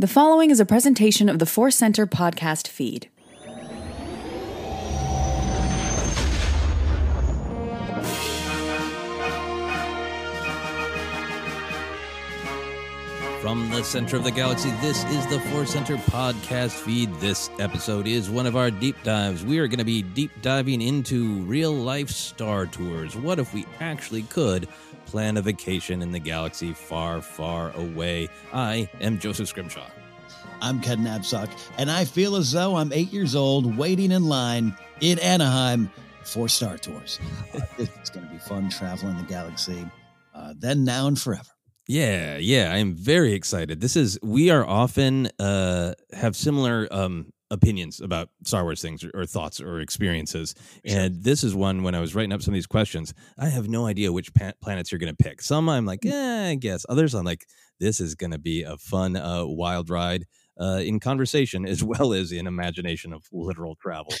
The following is a presentation of the Force Center podcast feed. From the center of the galaxy, this is the Force Center podcast feed. This episode is one of our deep dives. We are going to be deep diving into real life star tours. What if we actually could plan a vacation in the galaxy far, far away? I am Joseph Scrimshaw. I'm Ken Napzok, and I feel as though I'm eight years old waiting in line in Anaheim for Star Tours. Uh, it's going to be fun traveling the galaxy, uh, then, now, and forever. Yeah, yeah, I'm very excited. This is we are often uh have similar um opinions about Star Wars things or, or thoughts or experiences. And this is one when I was writing up some of these questions, I have no idea which pa- planets you're going to pick. Some I'm like, yeah, I guess. Others I'm like, this is going to be a fun uh wild ride uh in conversation as well as in imagination of literal travel.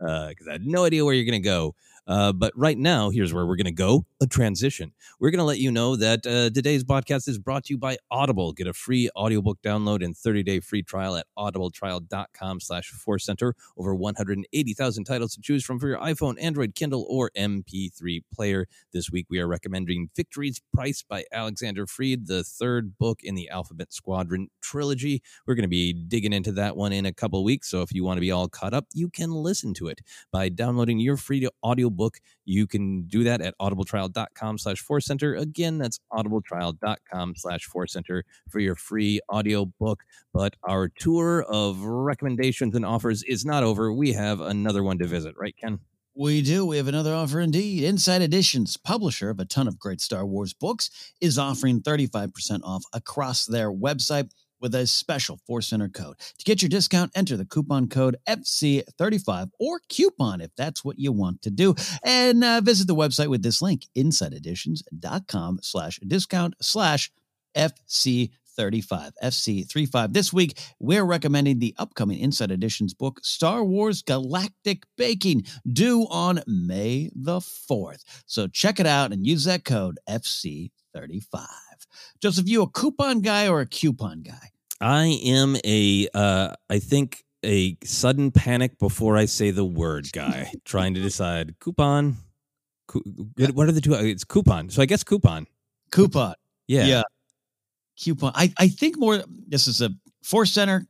Uh cuz I had no idea where you're going to go. Uh, but right now, here's where we're going to go a transition. We're going to let you know that uh, today's podcast is brought to you by Audible. Get a free audiobook download and 30 day free trial at audibletrial.com slash force center. Over 180,000 titles to choose from for your iPhone, Android, Kindle, or MP3 player. This week, we are recommending Victory's Price by Alexander Freed, the third book in the Alphabet Squadron trilogy. We're going to be digging into that one in a couple weeks. So if you want to be all caught up, you can listen to it by downloading your free audio book. You can do that at audibletrial.com slash force center. Again, that's audibletrial.com slash force center for your free audio book. But our tour of recommendations and offers is not over. We have another one to visit, right, Ken? We do. We have another offer indeed. Insight Editions, publisher of a ton of great Star Wars books, is offering 35% off across their website with a special Force Center code. To get your discount, enter the coupon code FC35 or coupon if that's what you want to do. And uh, visit the website with this link, insighteditions.com slash discount slash FC 35 FC35. This week, we're recommending the upcoming Insight Editions book, Star Wars Galactic Baking, due on May the 4th. So check it out and use that code FC35. Joseph, you a coupon guy or a coupon guy? I am a, uh, I think a sudden panic before I say the word guy, trying to decide coupon. Cu- what are the two? It's coupon. So I guess coupon. Coupon. Yeah. Yeah. Coupon. I, I think more, this is a Force Center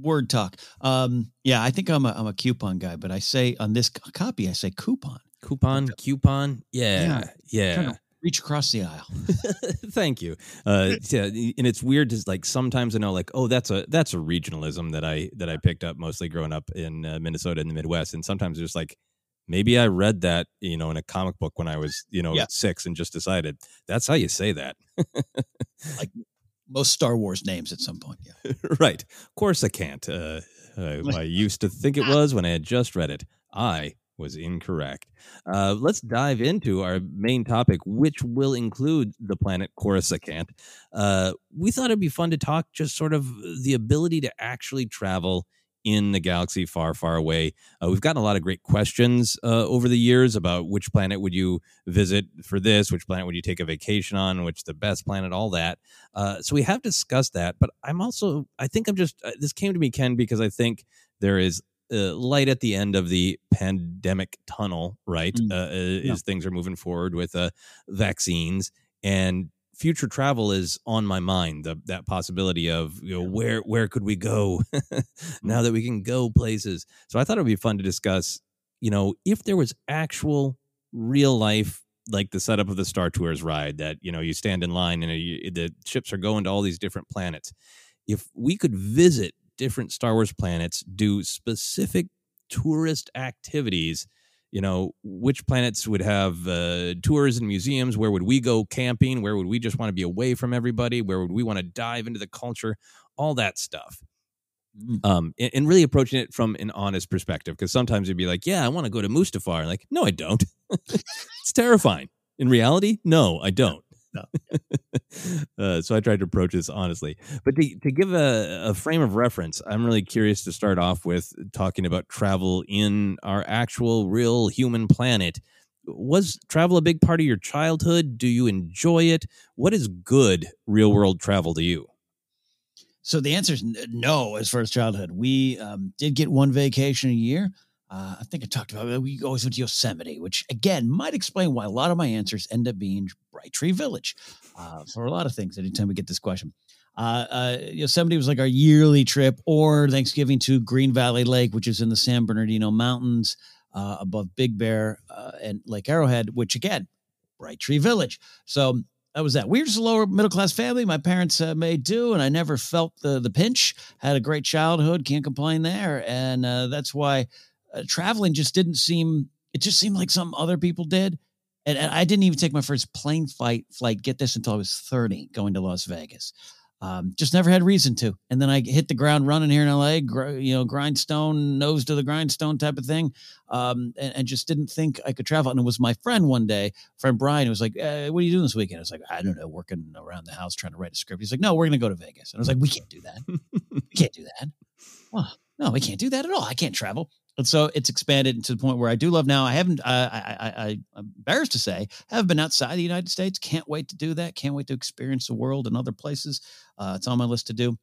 word talk. Um, yeah, I think I'm a, I'm a coupon guy, but I say on this copy, I say coupon. Coupon, coupon. Yeah. Yeah. To reach across the aisle. Thank you. Uh, yeah, and it's weird to like sometimes I know like oh that's a that's a regionalism that I that I picked up mostly growing up in uh, Minnesota in the Midwest, and sometimes it's like maybe I read that you know in a comic book when I was you know Yeah. six and just decided that's how you say that. like most Star Wars names at some point. Yeah. right. Of course I can't. Uh, uh, I used to think it was when I had just read it. I was incorrect. Uh, let's dive into our main topic, which will include the planet Coruscant. Uh, we thought it'd be fun to talk just sort of the ability to actually travel in the galaxy far, far away. Uh, we've gotten a lot of great questions uh, over the years about which planet would you visit for this, which planet would you take a vacation on, which the best planet, all that. Uh, so we have discussed that, but I'm also, I think I'm just, uh, this came to me, Ken, because I think there is uh, light at the end of the pandemic tunnel, right? Mm. Uh, uh, Yeah. As things are moving forward with uh, vaccines and future travel is on my mind. The, that possibility of you know where where could we go now that we can go places. So I thought it would be fun to discuss. You know, if there was actual real life like the setup of the Star Tours ride that you know you stand in line and you, the ships are going to all these different planets. If we could visit different Star Wars planets, do specific tourist activities, you know, which planets would have uh, tours and museums? Where would we go camping? Where would we just want to be away from everybody? Where would we want to dive into the culture? All that stuff. Um, and, and really approaching it from an honest perspective, because sometimes you'd be like, "Yeah, I want to go to Mustafar." Like, no, I don't. it's terrifying. In reality, no, I don't. Uh, so I tried to approach this honestly. But to, to give a, a frame of reference, I'm really curious to start off with talking about travel in our actual real human planet. Was travel a big part of your childhood? Do you enjoy it? What is good real world travel to you? So the answer is no as far as childhood. We um, did get one vacation a year. Uh, I think I talked about it. We always went to Yosemite, which again might explain why a lot of my answers end up being Bright Tree Village uh, for a lot of things. Anytime we get this question, uh, uh, Yosemite was like our yearly trip, or Thanksgiving to Green Valley Lake, which is in the San Bernardino Mountains uh, above Big Bear uh, and Lake Arrowhead, which again, Bright Tree Village. So that was that. We were just a lower middle class family. My parents uh, made do, and I never felt the the pinch. Had a great childhood. Can't complain there, and uh, that's why uh, traveling just didn't seem. It just seemed like some other people did, and, and I didn't even take my first plane flight flight. Get this until I was thirty, going to Las Vegas. Um, just never had reason to. And then I hit the ground running here in LA, gr- you know, grindstone, nose to the grindstone type of thing. Um, and, and just didn't think I could travel. And it was my friend one day, friend Brian, who was like, eh, What are you doing this weekend? I was like, I don't know, working around the house trying to write a script. He's like, No, we're going to go to Vegas. And I was like, We can't do that. we can't do that. Well, no, we can't do that at all. I can't travel. And so it's expanded to the point where I do love now. I haven't, uh, I, I, I, I'm embarrassed to say, I have been outside the United States. Can't wait to do that. Can't wait to experience the world and other places. Uh, it's on my list to do.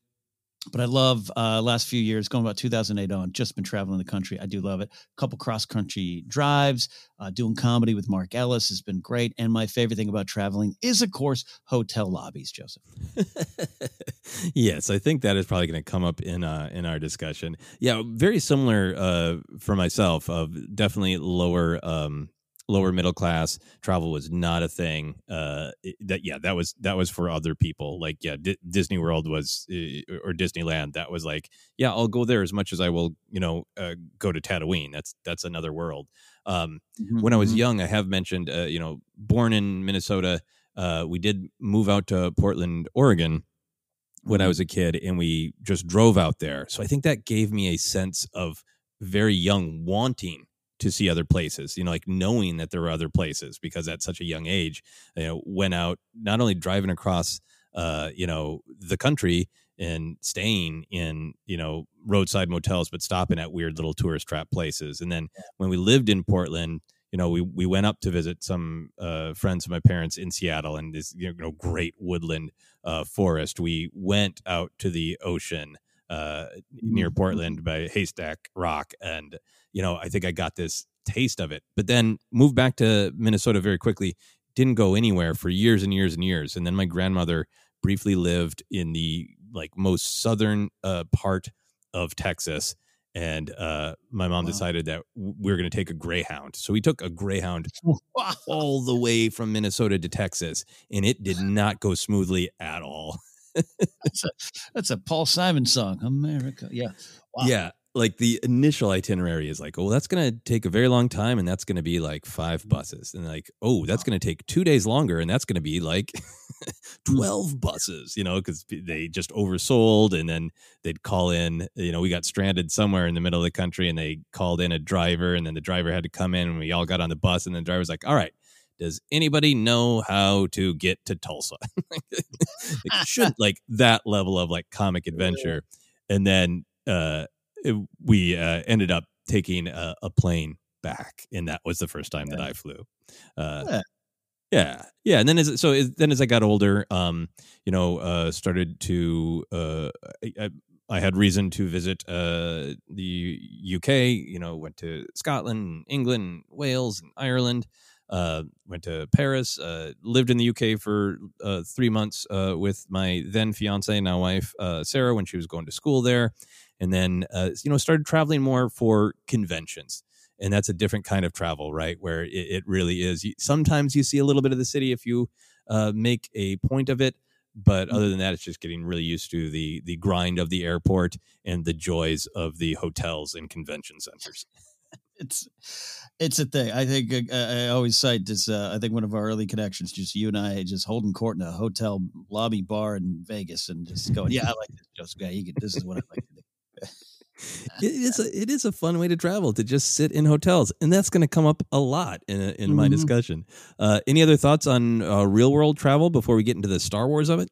But I love uh, last few years, going about 2008 on, just been traveling the country. I do love it. A couple cross country drives, uh, doing comedy with Mark Ellis has been great. And my favorite thing about traveling is, of course, hotel lobbies, Joseph. yes, I think that is probably going to come up in uh, in our discussion. Yeah, very similar uh, for myself. Of definitely lower um, lower middle class. Travel was not a thing. Uh, it- that yeah, that was that was for other people. Like yeah, D- Disney World was uh, or Disneyland. That was like yeah, I'll go there as much as I will. You know, uh, go to Tatooine. That's that's another world. Um, when I was Mhm. young, I have mentioned, uh, you know, born in Minnesota. Uh, we did move out to Portland, Oregon when I was a kid, and we just drove out there. So I think that gave me a sense of very young wanting to see other places, you know, like knowing that there were other places because at such a young age, you know, went out not only driving across, uh, you know, the country and staying in, you know, roadside motels, but stopping at weird little tourist trap places. And then when we lived in Portland, you know, we we went up to visit some uh, friends of my parents in Seattle and this you know great woodland uh, forest. We went out to the ocean uh, near Portland by Haystack Rock, and you know, I think I got this taste of it. But then moved back to Minnesota very quickly. Didn't go anywhere for years and years and years. And then my grandmother briefly lived in the like most southern uh, part of Texas. And uh, my mom decided that we were going to take a Greyhound. So we took a Greyhound all the way from Minnesota to Texas, and it did not go smoothly at all. that's, a, that's a Paul Simon song, America. Yeah. Wow. Yeah. Like the initial itinerary is like, oh, that's going to take a very long time, and that's going to be like five buses. And like, oh, that's going to take two days longer, and that's going to be like 12 buses, you know, because they just oversold. And then they'd call in, you know, we got stranded somewhere in the middle of the country, and they called in a driver, and then the driver had to come in, and we all got on the bus, and then the driver's like, all right. Does anybody know how to get to Tulsa? like, should like that level of like comic adventure, and then uh, it- we uh, ended up taking a, a plane back, and that was the first time that I flew. Uh, Yeah. yeah, yeah, and then as so as, then as I got older, um, you know, uh, started to uh, I, I, I had reason to visit uh the UK. You know, went to Scotland, England, Wales, and Ireland. Uh, went to Paris. Uh, lived in the UK for uh, three months uh, with my then fiance, now wife, uh, Sarah, when she was going to school there, and then uh, you know started traveling more for conventions and that's a different kind of travel right where it, it really is sometimes you see a little bit of the city if you uh, make a point of it but other than that it's just getting really used to the the grind of the airport and the joys of the hotels and convention centers it's it's a thing. I think uh, I always cite this. Uh, I think one of our early connections, just you and I, just holding court in a hotel lobby bar in Vegas, and just going, "Yeah, I like this, Joseph guy. You get this is what I like to do." It is a, it is a fun way to travel to just sit in hotels and that's going to come up a lot in, a, in my Mhm. discussion uh, any other thoughts on uh, real world travel before we get into the star wars of it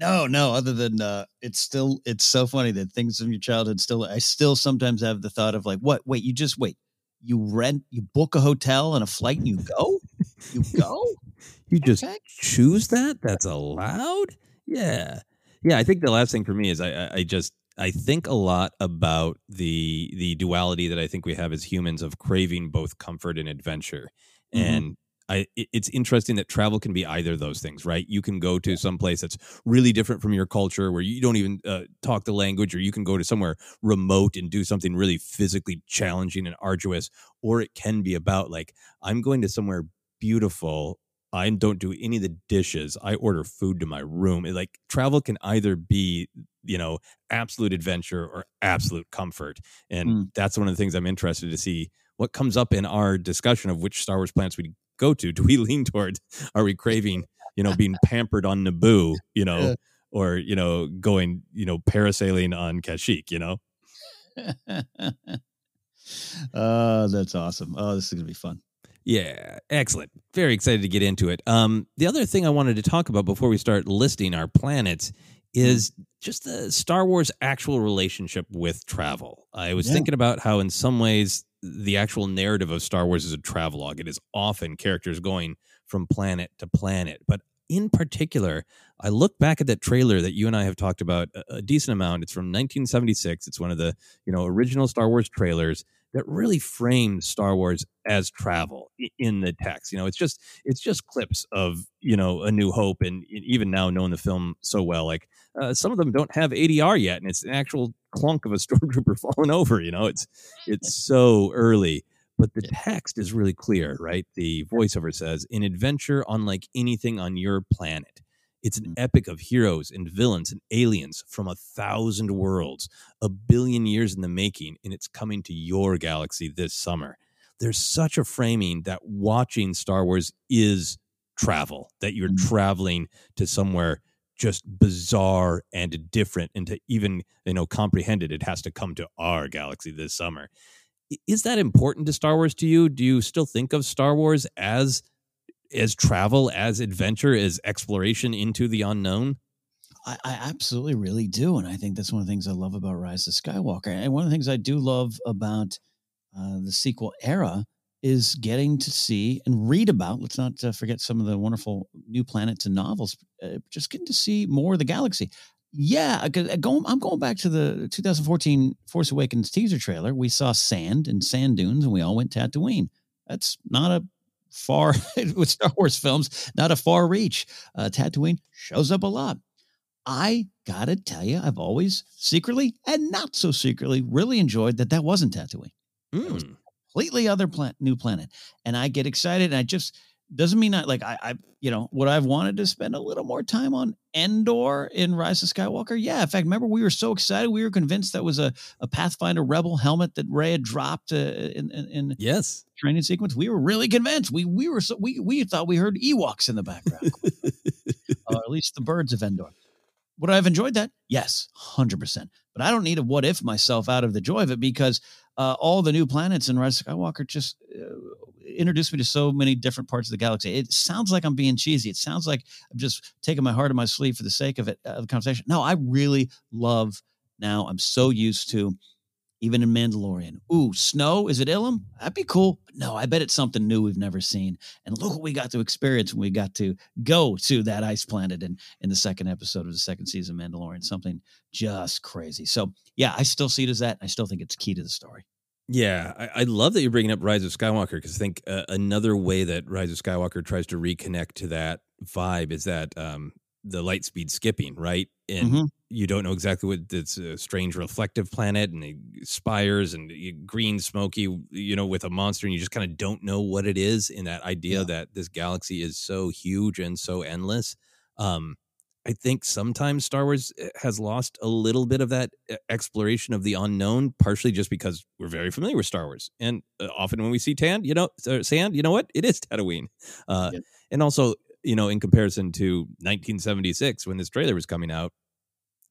No, no. Other than uh, it's still it's so funny that things from your childhood still. I still sometimes have the thought of like, what? Wait, you just wait. You rent, you book a hotel and a flight, and you go. You go. you just choose that that's allowed yeah yeah i think the last thing for me is i I- i just i think a lot about the the duality that i think we have as humans of craving both comfort and adventure Mhm. and I, it- it's interesting that travel can be either of those things, right? You can go to some place that's really different from your culture, where you don't even uh, talk the language, or you can go to somewhere remote and do something really physically challenging and arduous. Or it can be about like I'm going to somewhere beautiful. I don't do any of the dishes. I order food to my room. It, like travel can either be, you know, absolute adventure or absolute comfort. And Mm. that's one of the things I'm interested to see what comes up in our discussion of which Star Wars planets we go to. Do we lean towards, are we craving, you know, being pampered on Naboo, you know, Yeah. or, you know, going, you know, parasailing on Kashyyyk, you know? Oh, that's awesome. Oh, this is gonna be fun. Yeah, excellent. Very excited to get into it. Um, the other thing I wanted to talk about before we start listing our planets is just the Star Wars actual relationship with travel. I was Yeah. thinking about how, in some ways, the actual narrative of Star Wars is a travelogue. It is often characters going from planet to planet. But in particular, I look back at that trailer that you and I have talked about a, a decent amount. It's from 1976. It's one of the you know original Star Wars trailers that really frames Star Wars as travel in the text. You know, it's just it's just clips of you know A New Hope, and even now knowing the film so well, like uh, some of them don't have ADR yet, and it's an actual clunk of a stormtrooper falling over. You know, it's it's so early, but the text is really clear, right? The voiceover says, "An adventure unlike anything on your planet." It's an mm-hmm. epic of heroes and villains and aliens from a thousand worlds, a billion years in the making, and it's coming to your galaxy this summer. There's such a framing that watching Star Wars is travel, that you're mm-hmm. traveling to somewhere just bizarre and different, and to even you know comprehend it, it has to come to our galaxy this summer. Is that important to Star Wars to you? Do you still think of Star Wars as as travel, as adventure, as exploration into the unknown? I, I absolutely really do. And I think that's one of the things I love about Rise of Skywalker. And one of the things I do love about uh, the sequel era is getting to see and read about, let's not uh, forget some of the wonderful new planets and novels, uh, just getting to see more of the galaxy. Yeah, go, I'm going back to the 2014 Force Awakens teaser trailer. We saw sand and sand dunes, and we all went Tatooine. That's not a far with Star Wars films, not a far reach. Uh, Tatooine shows up a lot. I gotta tell you, I've always secretly and not so secretly really enjoyed that that wasn't Tatooine. It was a completely other planet, new planet, and I get excited. And I just doesn't mean I like I, I you know would I've wanted to spend a little more time on Endor in Rise of Skywalker. Yeah, in fact, remember we were so excited, we were convinced that was a a Pathfinder Rebel helmet that Rey had dropped uh, in, in in yes training sequence. We were really convinced. We we were so we we thought we heard Ewoks in the background, uh, at least the birds of Endor. Would I have enjoyed that? Yes, hundred percent. But I don't need a what if myself out of the joy of it because uh, all the new planets in Rise of Skywalker just uh, introduced me to so many different parts of the galaxy. It sounds like I'm being cheesy. It sounds like I'm just taking my heart in my sleeve for the sake of it, uh, of the conversation. No, I really love. Now I'm so used to even in Mandalorian. Ooh, snow? Is it Ilum? That'd be cool. But no, I bet it's something new we've never seen. And look what we got to experience when we got to go to that ice planet in, in the second episode of the second season of Mandalorian. Something just crazy. So yeah, I still see it as that. I still think it's key to the story. Yeah, I, I love that you're bringing up Rise of Skywalker because I think uh, another way that Rise of Skywalker tries to reconnect to that vibe is that um, the light speed skipping, right? And Mhm. you don't know exactly what it's a strange reflective planet and it spires and green smoky, you know, with a monster, and you just kind of don't know what it is. In that idea that this galaxy is so huge and so endless. Um, I think sometimes Star Wars eh, has lost a little bit of that eh, exploration of the unknown, partially just because we're very familiar with Star Wars, and uh, often when we see tan, you know, sand, you know what, it is Tatooine, uh, and also, you know, in comparison to 1976 when this trailer was coming out,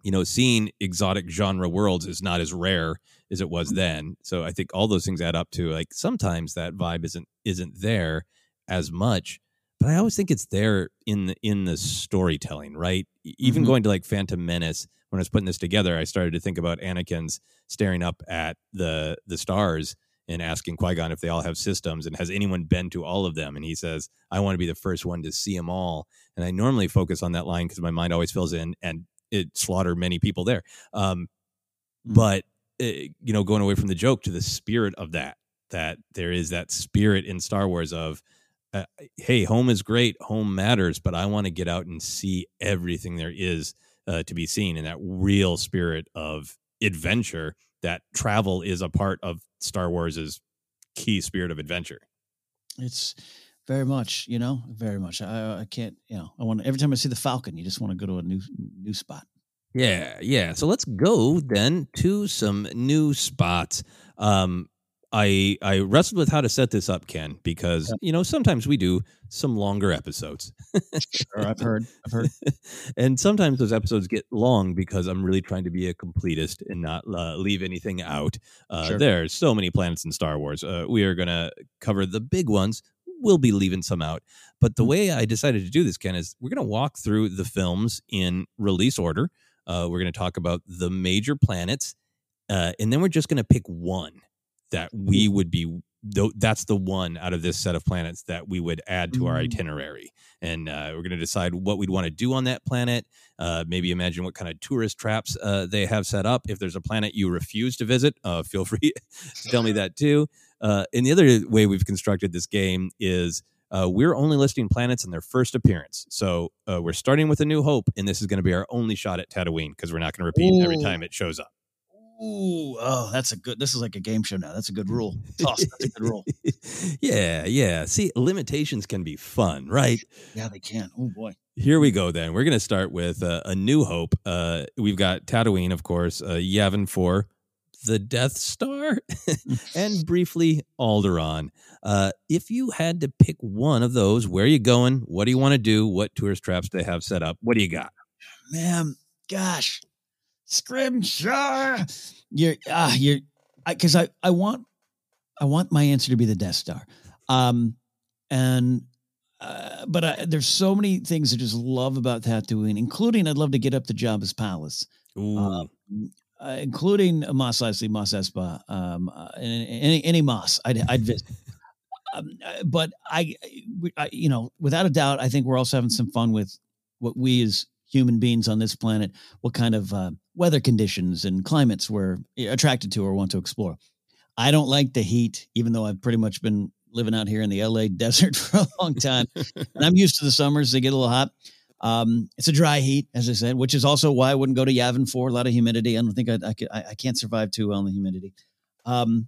you know, seeing exotic genre worlds is not as rare as it was then. So I think all those things add up to like sometimes that vibe isn't isn't there as much but I always think it's there in the in the storytelling, right? Even Mhm. going to like Phantom Menace, when I was putting this together, I started to think about Anakin's staring up at the the stars and asking Qui Gon if they all have systems and has anyone been to all of them? And he says, "I want to be the first one to see them all." And I normally focus on that line because my mind always fills in and it slaughter many people there. Um, but uh, you know, going away from the joke to the spirit of that, that there is that spirit in Star Wars of uh, hey, home is great, home matters, but I want to get out and see everything there is uh, to be seen, and that real spirit of adventure. That travel is a part of Star Wars's key spirit of adventure. It's very much, you know, very much. I, I can't, you know, I want every time I see the Falcon, you just want to go to a new new spot. Yeah, yeah. So let's go then to some new spots. Um, I I wrestled with how to set this up, Ken, because you know sometimes we do some longer episodes. Sure, I've heard, I've heard. and sometimes those episodes get long because I'm really trying to be a completist and not uh, leave anything out. Uh, Sure. There's so many planets in Star Wars. Uh, we are going to cover the big ones. We'll be leaving some out. But the way I decided to do this, Ken, is we're going to walk through the films in release order. Uh, we're going to talk about the major planets, uh, and then we're just going to pick one that we would be. That's the one out of this set of planets that we would add to our Mm. itinerary, and uh, we're going to decide what we'd want to do on that planet. Uh, maybe imagine what kind of tourist traps uh, they have set up. If there's a planet you refuse to visit, uh, feel free to tell me that too. Uh, and the other way we've constructed this game is uh, we're only listing planets in their first appearance. So uh, we're starting with A New Hope, and this is going to be our only shot at Tatooine because we're not going to repeat every time it shows up. Ooh, oh, that's a good. This is like a game show now. That's a good rule. Toss. That's a good rule. yeah, yeah. See, limitations can be fun, right? Yeah, they can. Oh boy. Here we go. Then we're going to start with uh, a New Hope. Uh, we've got Tatooine, of course. Uh, Yavin Four, the Death Star, and briefly Alderaan. Uh, if you had to pick one of those, where are you going? What do you want to do? What tourist traps do they have set up? What do you got? Man, gosh, Scrimshaw. You're ah, you're because I, I I want I want my answer to be the Death Star, um, and uh, but I, there's so many things I just love about Tatooine, including I'd love to get up to Jabba's palace, um, uh, including Mos Eisley, Mos Espa, um, uh, any any Mos I'd I'd visit. Um, uh, but I, I, you know, without a doubt, I think we're also having some fun with what we as human beings on this planet, what kind of uh, weather conditions and climates we're attracted to or want to explore. I don't like the heat, even though I've pretty much been living out here in the LA desert for a long time. and I'm used to the summers, they get a little hot. Um, it's a dry heat, as I said, which is also why I wouldn't go to Yavin Four A lot of humidity. I don't think I, I, could, I, I can't survive too well in the humidity. Um,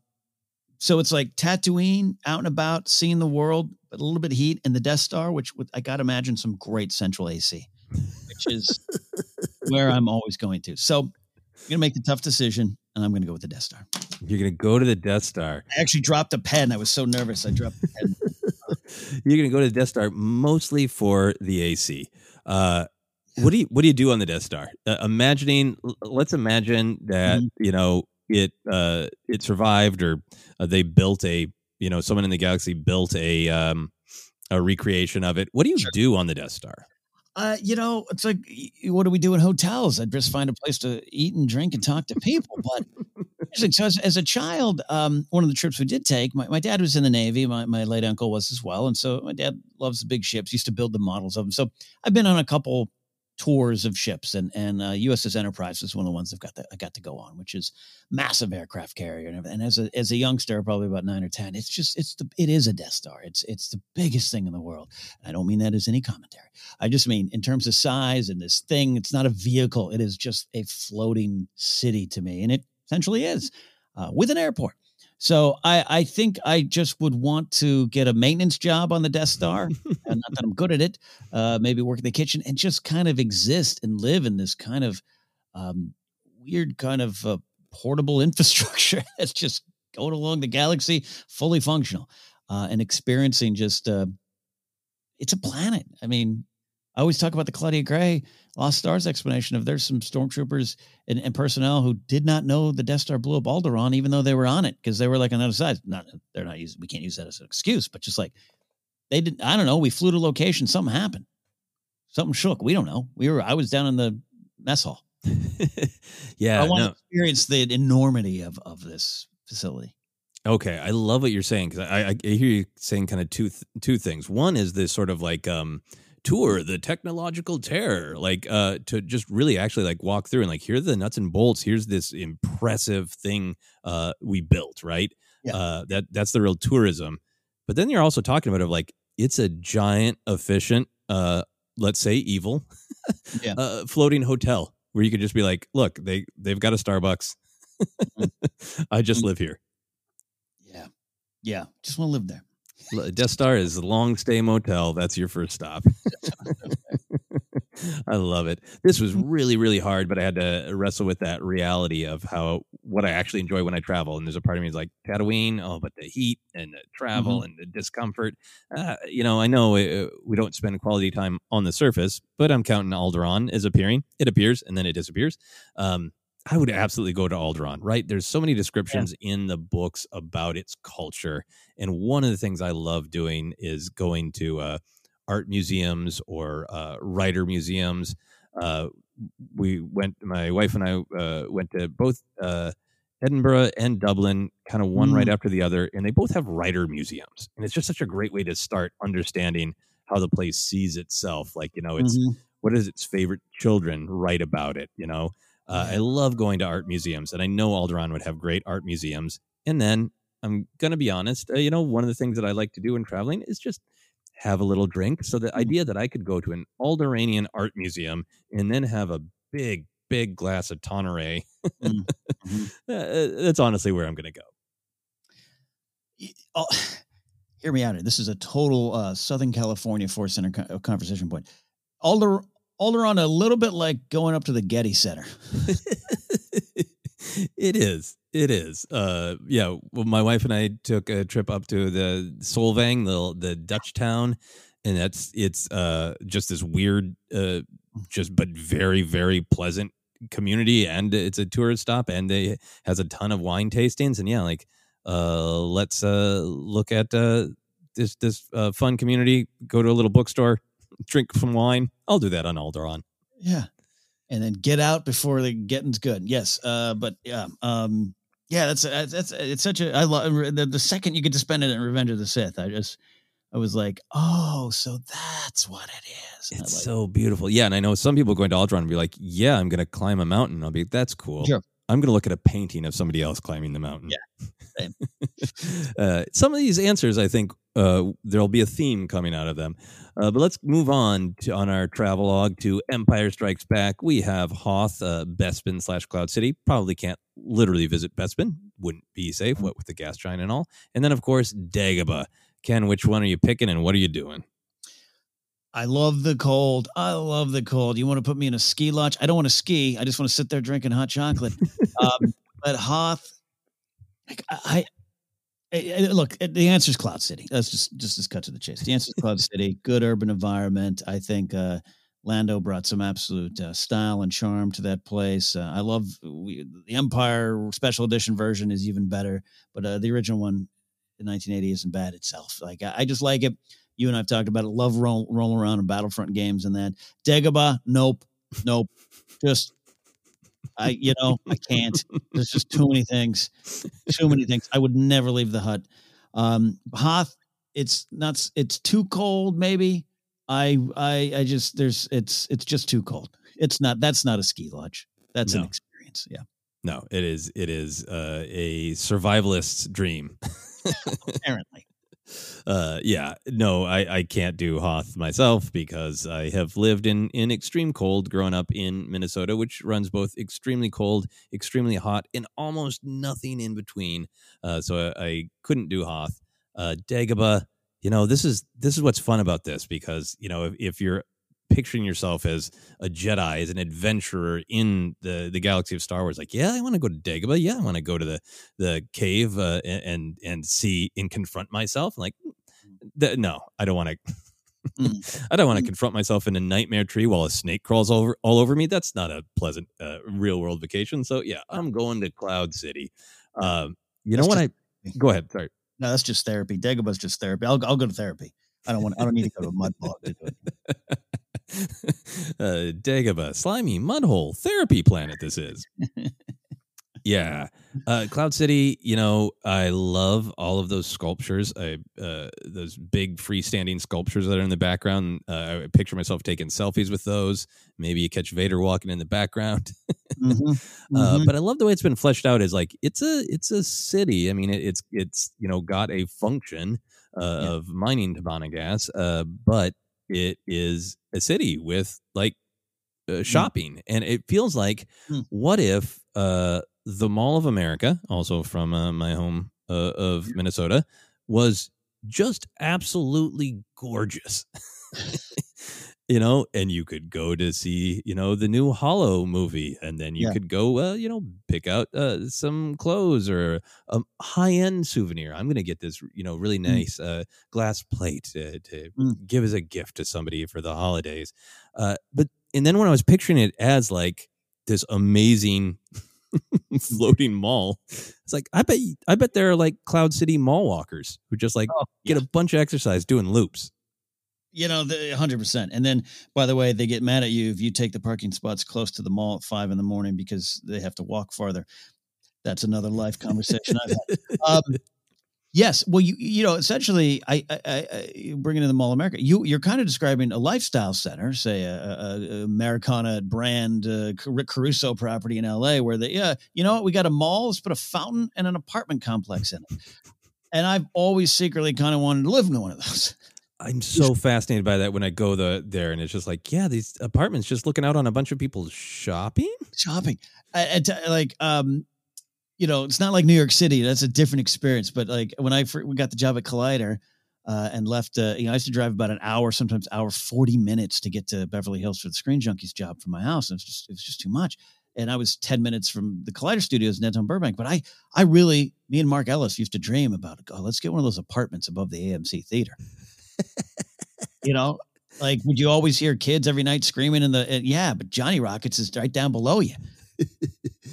so it's like Tatooine, out and about, seeing the world, but a little bit of heat, and the Death Star, which I got to imagine some great central AC which is where I'm always going to. So I'm going to make the tough decision, and I'm going to go with the Death Star. You're going to go to the Death Star. I actually dropped a pen. I was so nervous. I dropped the pen. You're going to go to the Death Star mostly for the AC. Uh, what do you What do you do on the Death Star? Uh, imagining, let's imagine that mm-hmm. you know it uh, it survived, or uh, they built a you know someone in the galaxy built a um, a recreation of it. What do you sure. do on the Death Star? Uh, you know, it's like, what do we do in hotels? I'd just find a place to eat and drink and talk to people. But so as, as, a child, um, one of the trips we did take, my, my dad was in the Navy. My, my late uncle was as well. And so my dad loves the big ships, used to build the models of them. So I've been on a couple tours of ships, and and uh, USS Enterprise is one of the ones I've got that I got to go on, which is massive aircraft carrier and. And as a as a youngster, probably about nine or ten, it's just it's the it is a Death Star. It's it's the biggest thing in the world. I don't mean that as any commentary. I just mean in terms of size and this thing. It's not a vehicle. It is just a floating city to me, and it essentially is uh, with an airport. So I, I think I just would want to get a maintenance job on the Death Star, and not that I'm good at it. Uh, maybe work in the kitchen and just kind of exist and live in this kind of um, weird kind of uh, portable infrastructure that's just going along the galaxy, fully functional, uh, and experiencing just uh, it's a planet. I mean, I always talk about the Claudia Gray Lost Stars explanation of there's some stormtroopers and, and, personnel who did not know the Death Star blew up Alderaan, even though they were on it because they were like on the other side. Not they're not using. We can't use that as an excuse, but just like they didn't. I don't know. We flew to location. Something happened. Something shook. We don't know. We were. I was down in the mess hall. yeah, I want no. to experience the enormity of of this facility. Okay, I love what you're saying because I, I, hear you saying kind of two th- two things. One is this sort of like um tour the technological terror like uh to just really actually like walk through and like here's the nuts and bolts here's this impressive thing uh we built right yeah. uh that that's the real tourism but then you're also talking about of like it's a giant efficient uh let's say evil yeah. uh, floating hotel where you could just be like look they they've got a starbucks mm-hmm. i just mm-hmm. live here yeah yeah just want to live there Death Star is a long stay motel. That's your first stop. I love it. This was really, really hard, but I had to wrestle with that reality of how what I actually enjoy when I travel. And there's a part of me is like Tatooine, oh, but the heat and the travel mm-hmm. and the discomfort. Uh, you know, I know uh, we don't spend quality time on the surface, but I'm counting Alderaan is appearing. It appears and then it disappears. Um, I would absolutely go to Alderaan, right? There's so many descriptions yeah. in the books about its culture. And one of the things I love doing is going to uh, art museums or uh, writer museums. Uh, we went, my wife and I uh, went to both uh, Edinburgh and Dublin, kind of one mm. right after the other, and they both have writer museums. And it's just such a great way to start understanding how the place sees itself. Like, you know, it's mm-hmm. what does its favorite children write about it, you know? Uh, I love going to art museums, and I know Alderaan would have great art museums. And then I'm going to be honest, uh, you know, one of the things that I like to do when traveling is just have a little drink. So the mm. idea that I could go to an Alderaanian art museum and then have a big, big glass of Tanqueray mm. uh, that's honestly where I'm going to go. Oh, hear me out here. This is a total uh, Southern California Force Center co- uh, conversation point. Alder, Alderaan, a little bit like going up to the Getty Center. it is. It is. Uh, yeah. Well, my wife and I took a trip up to the Solvang, the the Dutch town, and that's it's uh just this weird, uh, just but very very pleasant community, and it's a tourist stop, and it has a ton of wine tastings, and yeah, like uh, let's uh look at uh this this uh, fun community. Go to a little bookstore, drink some wine. I'll do that on Alderaan. Yeah. And then get out before the getting's good. Yes. Uh, but yeah. Um, yeah, that's that's it's such a I love the, the second you get to spend it in Revenge of the Sith. I just I was like, oh, so that's what it is. And It's like, so beautiful. Yeah, and I know some people going to Alderaan and be like, "Yeah, I'm going to climb a mountain." I'll be, "That's cool." Sure. I'm going to look at a painting of somebody else climbing the mountain. Yeah. Same. uh, some of these answers, I think, uh, there'll be a theme coming out of them. Uh, but let's move on to on our travelogue to Empire Strikes Back. We have Hoth, uh, Bespin slash Cloud City. Probably can't literally visit Bespin. Wouldn't be safe. What with the gas giant and all. And then, of course, Dagobah. Ken, which one are you picking, and what are you doing? I love the cold. I love the cold. You want to put me in a ski lodge? I don't want to ski. I just want to sit there drinking hot chocolate. um, but Hoth, like, I, I, I- look. The answer is Cloud City. Let's just just just cut to the chase. The answer is Cloud City. Good urban environment. I think uh, Lando brought some absolute uh, style and charm to that place. Uh, I love we, the Empire Special Edition version is even better, but uh, the original one in 1980 isn't bad itself. Like I, I just like it. You and I've talked about it. Love roll, rolling around in Battlefront games and that. Dagobah, nope, nope. Just I, you know, I can't. There's just too many things, too many things. I would never leave the hut. Um, Hoth, it's not. It's too cold. Maybe. I, I, I just there's. It's, it's just too cold. It's not. That's not a ski lodge. That's an experience. Yeah. No, it is. It is uh, a survivalist's dream. Apparently. Uh yeah no i i can't do hoth myself because i have lived in in extreme cold growing up in minnesota which runs both extremely cold extremely hot and almost nothing in between. Uh so i, I couldn't do hoth. Uh dagobah you know this is this is what's fun about this because you know if, if you're picturing yourself as a Jedi, as an adventurer in the the galaxy of Star Wars. Like, yeah, I want to go to Dagobah. Yeah, I want to go to the the cave uh, and and see and confront myself. Like, th- no, I don't want to. I don't want to confront myself in a nightmare tree while a snake crawls over all over me. That's not a pleasant uh, real world vacation. So yeah, I'm going to Cloud City. Um, you know That's what? I go ahead. Sorry. No, that's just therapy. Dagobah's just therapy. I'll, I'll go to therapy. I don't want. I don't need to go to a mud bog to do it. uh, Dagobah, slimy mudhole therapy planet. This is. yeah, uh, Cloud City. You know, I love all of those sculptures. I uh, those big freestanding sculptures that are in the background. Uh, I picture myself taking selfies with those. Maybe you catch Vader walking in the background. Mhm, Uh, mhm. but I love the way it's been fleshed out. Is like it's a it's a city. I mean, it, it's it's you know got a function uh, of mining Tibanna gas, uh, but it is a city with like uh, shopping, and it feels like Mm. what if uh, the Mall of America, also from uh, my home uh, of Minnesota, was just absolutely gorgeous. you know, and you could go to see, you know, the new Hollow movie, and then you Yeah. could go, uh, you know, pick out uh, some clothes or a high end souvenir. I'm going to get this, you know, really nice uh, glass plate to, to Mm. give as a gift to somebody for the holidays. Uh, but and then when I was picturing it as like this amazing floating mall, it's like I bet I bet there are like Cloud City mall walkers who just like Oh, get a bunch of exercise doing loops. You know, the hundred percent. And then, by the way, they get mad at you if you take the parking spots close to the mall at five in the morning because they have to walk farther. That's another life conversation I've had. Um, yes, well, you you know, essentially, I, I, I, bringing in the Mall America. You you're kind of describing a lifestyle center, say a, a, a Americana brand uh, Car- Caruso property in L.A., where they yeah, you know what, we got a mall, let's put a fountain and an apartment complex in it. And I've always secretly kind of wanted to live in one of those. I'm so fascinated by that when I go the, there, and it's just like, yeah, these apartments just looking out on a bunch of people shopping. shopping. I, I t- like um you know, it's not like New York City. That's a different experience. But like when I we got the job at Collider uh, and left, uh, you know, I used to drive about an hour, sometimes hour forty minutes to get to Beverly Hills for the Screen Junkies job from my house. And it's just it was just too much. And I was ten minutes from the Collider Studios in downtown Burbank. But I I really, me and Mark Ellis used to dream about, oh, let's get one of those apartments above the AMC theater. You know, like would you always hear kids every night screaming in the? Uh, yeah, but Johnny Rockets is right down below you.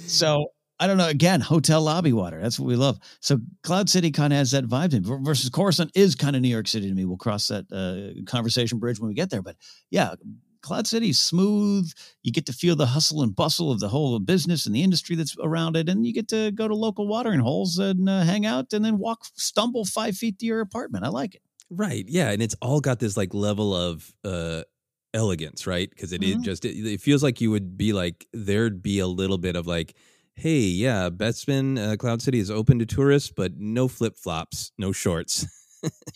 so I don't know. Again, hotel lobby water. That's what we love. So Cloud City kind of has that vibe to me. Versus Coruscant is kind of New York City to me. We'll cross that uh, conversation bridge when we get there. But yeah, Cloud City's smooth. You get to feel the hustle and bustle of the whole business and the industry that's around it, and you get to go to local watering holes and uh, hang out, and then walk, stumble five feet to your apartment. I like it. Right. Yeah, and it's all got this like level of uh elegance, right? Because it, Mhm. it just it, it feels like you would be like there'd be a little bit of like, hey, yeah, Bespin uh, Cloud City is open to tourists, but no flip flops, no shorts.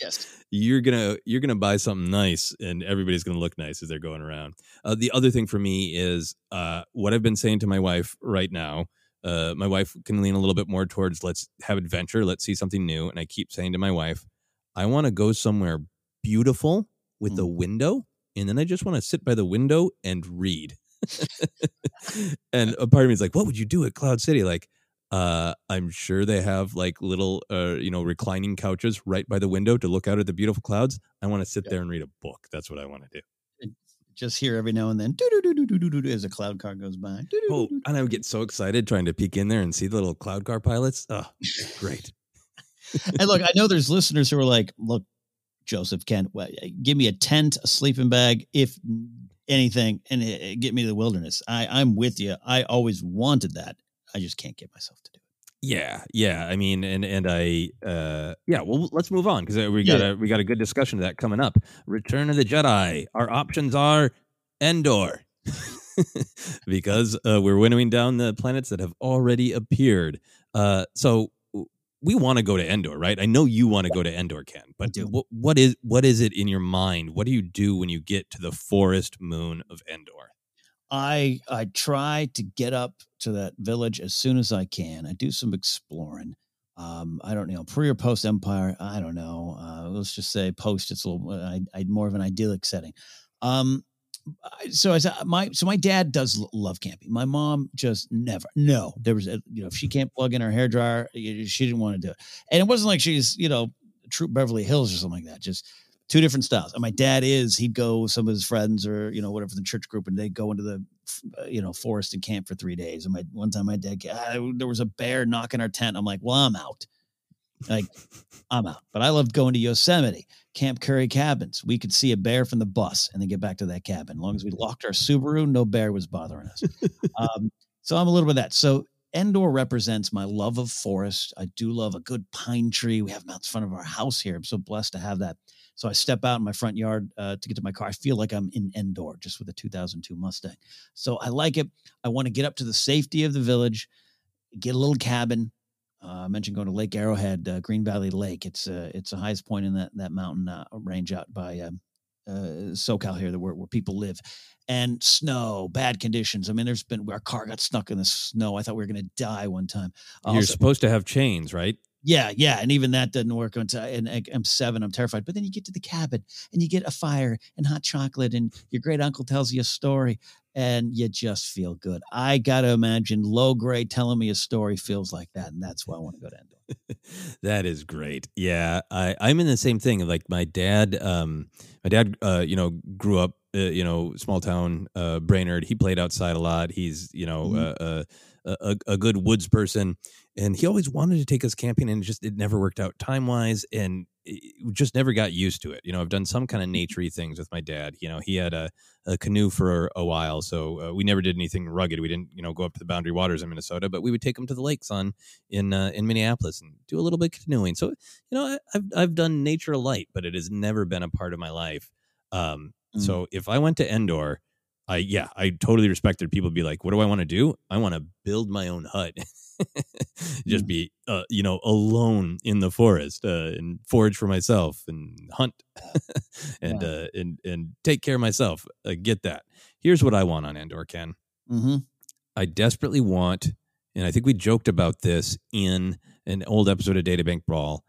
Yes. you're gonna you're gonna buy something nice, and everybody's gonna look nice as they're going around. Uh, the other thing for me is uh, what I've been saying to my wife right now. Uh, my wife can lean a little bit more towards let's have adventure, let's see something new, and I keep saying to my wife, I want to go somewhere beautiful with a window, and then I just want to sit by the window and read. and a part of me is like, what would you do at Cloud City? Like, uh, I'm sure they have like little, uh, you know, reclining couches right by the window to look out at the beautiful clouds. I want to sit there and read a book. That's what I want to do. Just hear every now and then as a cloud car goes by. Oh, and I would get so excited trying to peek in there and see the little cloud car pilots. Oh, great. And look, I know there's listeners who are like, look, Joseph Kent, well, give me a tent, a sleeping bag, if anything, and uh, get me to the wilderness. I, I'm with you. I always wanted that. I just can't get myself to do it. Yeah, yeah. I mean, and and I, uh, yeah. Well, let's move on because we got Yeah. a we got a good discussion of that coming up. Return of the Jedi. Our options are Endor, because uh, we're winnowing down the planets that have already appeared. Uh, so we want to go to Endor, right? I know you want to go to Endor, Ken. But wh- what is what is it in your mind? What do you do when you get to the forest moon of Endor? I I try to get up to that village as soon as I can. I do some exploring. Um, I don't know pre or post Empire. I don't know. Uh, let's just say post. It's a little I, I more of an idyllic setting. Um, So I said my so my dad does love camping. My mom just never. No, there was a, you know if she can't plug in her hair dryer, she didn't want to do it. And it wasn't like she's you know true Beverly Hills or something like that. Just two different styles. And my dad is he'd go with some of his friends or you know whatever the church group, and they'd go into the uh, you know forest and camp for three days. And my one time my dad ah, there was a bear knocking our tent. I'm like, well, I'm out. Like I'm out. But I loved going to Yosemite, Camp Curry cabins. We could see a bear from the bus and then get back to that cabin. As long as we locked our Subaru, no bear was bothering us. um, so I'm a little bit of that. So Endor represents my love of forest. I do love a good pine tree. We have them out in front of our house here. I'm so blessed to have that. So I step out in my front yard uh, to get to my car. I feel like I'm in Endor just with a 2002 Mustang. So I like it. I want to get up to the safety of the village, get a little cabin. Uh, I mentioned going to Lake Arrowhead, uh, Green Valley Lake. It's uh, it's the highest point in that that mountain uh, range out by um, uh, SoCal here, where, where people live, and snow, bad conditions. I mean, there's been our car got stuck in the snow. I thought we were going to die one time. You're Also- supposed to have chains, right? Yeah, yeah, and even that doesn't work on time. And I'm seven, I'm terrified. But then you get to the cabin and you get a fire and hot chocolate, and your great uncle tells you a story, and you just feel good. I got to imagine Logray telling me a story feels like that, and that's why I want to go to Endor. That is great. Yeah, I, I'm in the same thing. Like my dad, um, my dad, uh, you know, grew up, uh, you know, small town, uh, Brainerd. He played outside a lot. He's, you know, Mhm. uh, uh, a, a good woods person, and he always wanted to take us camping, and it just it never worked out time wise, and just never got used to it. You know, I've done some kind of naturey things with my dad. You know, he had a, a canoe for a while, so uh, we never did anything rugged. We didn't, you know, go up to the boundary waters in Minnesota, but we would take him to the lakes on in uh, in Minneapolis and do a little bit of canoeing. So you know, I, I've I've done nature light, but it has never been a part of my life. Um, So if I went to Endor, I yeah, I totally respect that people be like, "What do I want to do? I want to build my own hut, just be uh, you know alone in the forest uh, and forage for myself and hunt and Yeah. uh, and and take care of myself." I get that. Here's what I want on Endor, Ken. Mm-hmm. I desperately want and I think we joked about this in an old episode of Databank Brawl.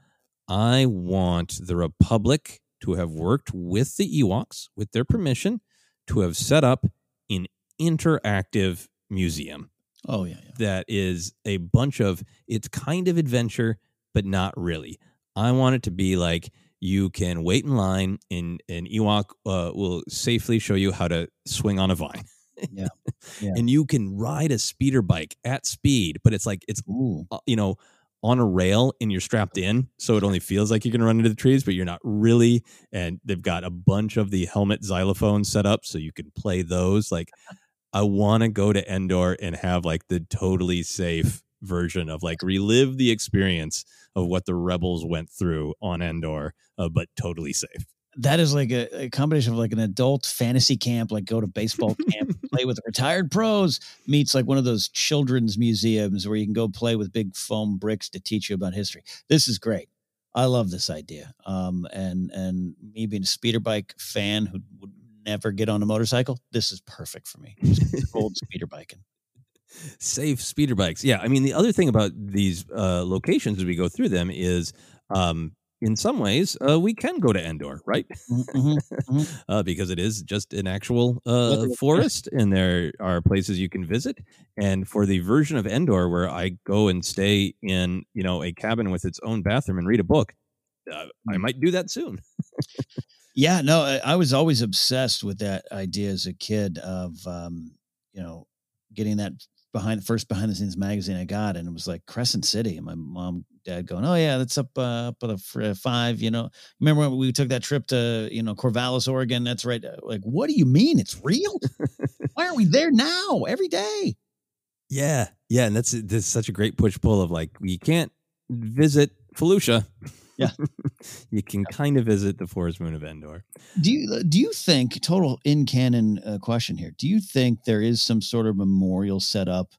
I want the Republic to have worked with the Ewoks, with their permission, to have set up an interactive museum. Oh yeah, yeah. That is a bunch of it's kind of adventure, but not really. I want it to be like you can wait in line and an Ewok uh, will safely show you how to swing on a vine. Yeah. yeah. and you can ride a speeder bike at speed, but it's like it's uh, you know on a rail and you're strapped in, so it only feels like you're gonna run into the trees, but you're not really. And they've got a bunch of the helmet xylophones set up so you can play those. Like, I want to go to Endor and have like the totally safe version of like relive the experience of what the rebels went through on Endor, uh, but totally safe that is like a, a, combination of like an adult fantasy camp, like go to baseball camp, play with retired pros, meets like one of those children's museums where you can go play with big foam bricks to teach you about history. This is great. I love this idea. Um, and and me being a speeder bike fan who would never get on a motorcycle, this is perfect for me. old speeder biking. Safe speeder bikes. Yeah, I mean the other thing about these uh, locations as we go through them is um, in some ways, uh, we can go to Endor, right? Mm-hmm, mm-hmm. uh, because it is just an actual uh, forest, and there are places you can visit. And for the version of Endor where I go and stay in, you know, a cabin with its own bathroom and read a book, uh, I might do that soon. yeah, no, I, I, was always obsessed with that idea as a kid of, um, you know, getting that behind the first behind the scenes magazine I got, and it was like Crescent City, and my mom dad going, "Oh yeah, that's up uh, up at the five. You know, remember when we took that trip to you know Corvallis, Oregon? That's right. Uh, like, what do you mean it's real? Why aren't we there now every day? Yeah, yeah, and that's that's such a great push pull of like you can't visit Felucia. Yeah, you can yeah. kind of visit the forest moon of Endor. Do you uh, do you think total in canon uh, question here? Do you think there is some sort of memorial set up?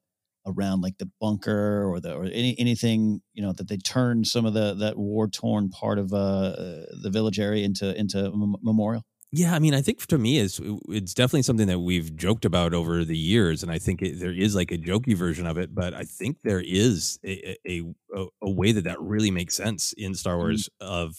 around like the bunker or the or any anything you know that they turned some of the that war torn part of uh, uh, the village area into into memorial yeah i mean i think to me is it's definitely something that we've joked about over the years and i think it, there is like a jokey version of it but i think there is a a, a, a way that that really makes sense in star mm. wars mm-hmm. of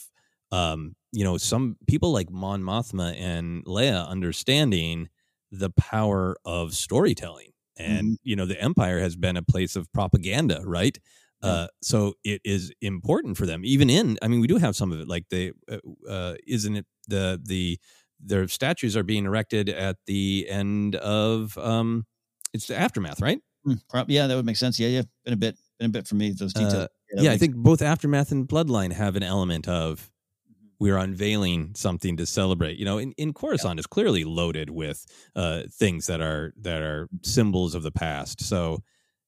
um you know some people like mon mothma and leia understanding the power of storytelling and mm-hmm. you know the empire has been a place of propaganda right uh, so it is important for them even in i mean we do have some of it like they uh, uh, isn't it the the their statues are being erected at the end of um it's the aftermath right mm, yeah that would make sense yeah yeah been a bit been a bit for me those details uh, yeah, yeah i think both aftermath and bloodline have an element of we're unveiling something to celebrate. You know, in, in Coruscant yeah. is clearly loaded with uh, things that are that are symbols of the past. So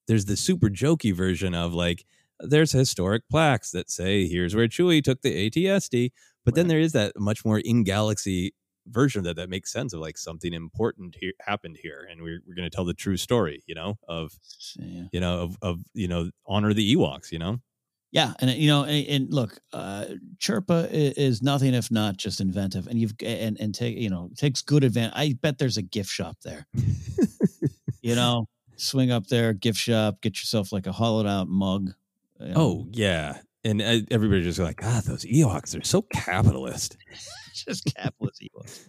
there's the super jokey version of like there's historic plaques that say here's where Chewie took the ATST, but right. then there is that much more in galaxy version of that that makes sense of like something important here happened here and we're, we're going to tell the true story you know of yeah. you know of, of you know honor the ewoks you know yeah, and you know, and, and look, uh, Chirpa is nothing if not just inventive, and you've and and take you know takes good advantage. I bet there's a gift shop there. you know, swing up there, gift shop, get yourself like a hollowed out mug. You know. Oh yeah, and uh, everybody just like, ah, those Ewoks are so capitalist. just capitalist Ewoks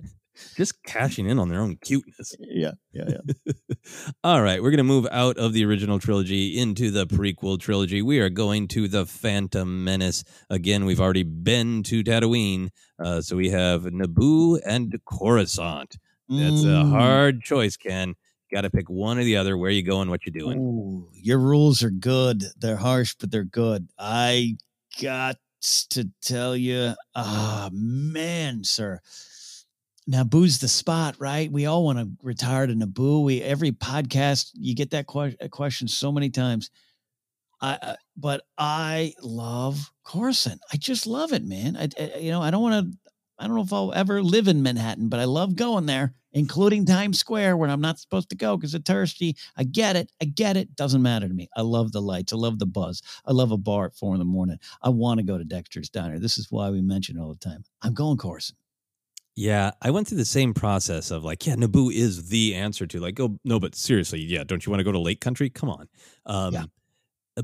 just cashing in on their own cuteness. Yeah, yeah, yeah. All right, we're going to move out of the original trilogy into the prequel trilogy. We are going to the Phantom Menace. Again, we've already been to Tatooine, uh, so we have Naboo and Coruscant. That's mm. a hard choice, Ken. Got to pick one or the other. Where you going? What you doing? Ooh, your rules are good. They're harsh, but they're good. I got to tell you, ah, oh, man, sir Naboo's the spot, right? We all want to retire to Naboo. We every podcast you get that que- question so many times. I, uh, but I love Coruscant. I just love it, man. I, I you know I don't want to. I don't know if I'll ever live in Manhattan, but I love going there, including Times Square, where I'm not supposed to go because it's touristy. I get it. I get it. Doesn't matter to me. I love the lights. I love the buzz. I love a bar at four in the morning. I want to go to Dexter's Diner. This is why we mention it all the time. I'm going Coruscant. Yeah, I went through the same process of like, yeah, Naboo is the answer to like, oh no, but seriously, yeah, don't you want to go to Lake Country? Come on. Um, Yeah.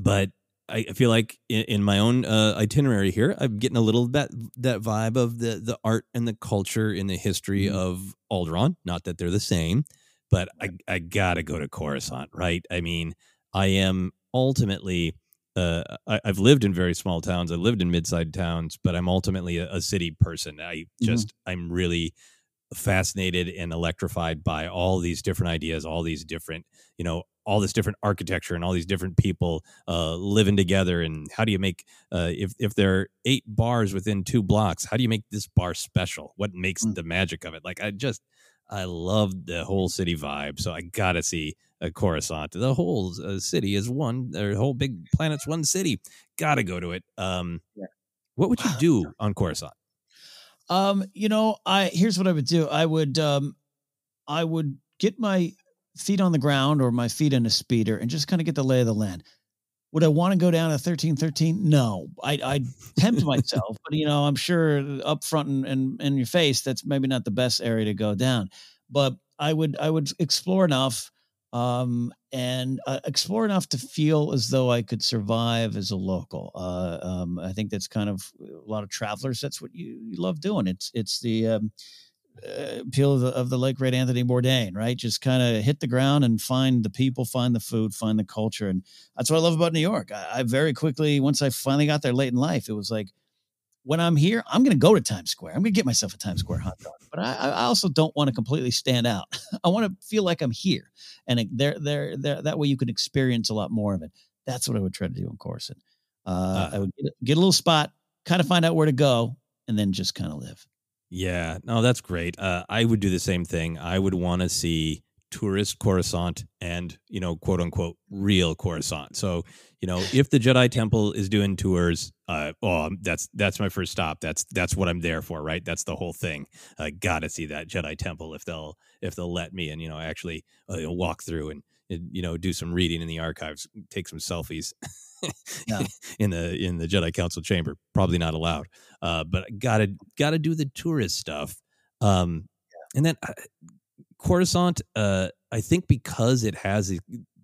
But I feel like in, in my own uh, itinerary here, I'm getting a little bit that vibe of the the art and the culture and the history Mm-hmm. of Alderaan. Not that they're the same, but I I gotta go to Coruscant, right? I mean, I am ultimately. Uh, I, I've lived in very small towns. I lived in mid-sized towns, but I'm ultimately a, a city person. I Mm-hmm. just I'm really fascinated and electrified by all these different ideas, all these different, you know, all this different architecture and all these different people uh, living together. And how do you make uh, if if there are eight bars within two blocks? How do you make this bar special? What makes the magic of it? Like I just I love the whole city vibe. So I gotta see a Coruscant. The whole uh, city is one. The whole big planet's one city. Gotta go to it. Um, What would you do on Coruscant? Um, you know, I here's what I would do. I would um I would get my feet on the ground or my feet in a speeder and just kind of get the lay of the land. Would I want to go down to thirteen thirteen? No, I I tempt myself, but you know, I'm sure up front and in, in your face, that's maybe not the best area to go down. But I would I would explore enough, um, and uh, explore enough to feel as though I could survive as a local. Uh, um, I think that's kind of a lot of travelers. That's what you, you love doing. It's it's the um, uh, appeal of the, of the late great Anthony Bourdain, right? Just kind of hit the ground and find the people, find the food, find the culture, and that's what I love about New York. I, I very quickly, once I finally got there late in life, it was like, when I'm here, I'm going to go to Times Square. I'm going to get myself a Times Square hot dog, but I, I also don't want to completely stand out. I want to feel like I'm here, and there, there, there. That way, you can experience a lot more of it. That's what I would try to do in Coruscant. Uh, I would get, get a little spot, kind of find out where to go, and then just kind of live. Yeah, no, that's great. Uh, I would do the same thing. I would want to see tourist Coruscant and you know, quote unquote, real Coruscant. So you know, if the Jedi Temple is doing tours, uh, oh, that's that's my first stop. That's that's what I'm there for, right? That's the whole thing. I gotta see that Jedi Temple if they'll if they'll let me, and you know, actually uh, walk through and, and you know, do some reading in the archives, take some selfies. Yeah. in the in the Jedi Council chamber. Probably not allowed. Uh, but gotta gotta do the tourist stuff. Um, and then uh, Coruscant, uh, I think because it has the,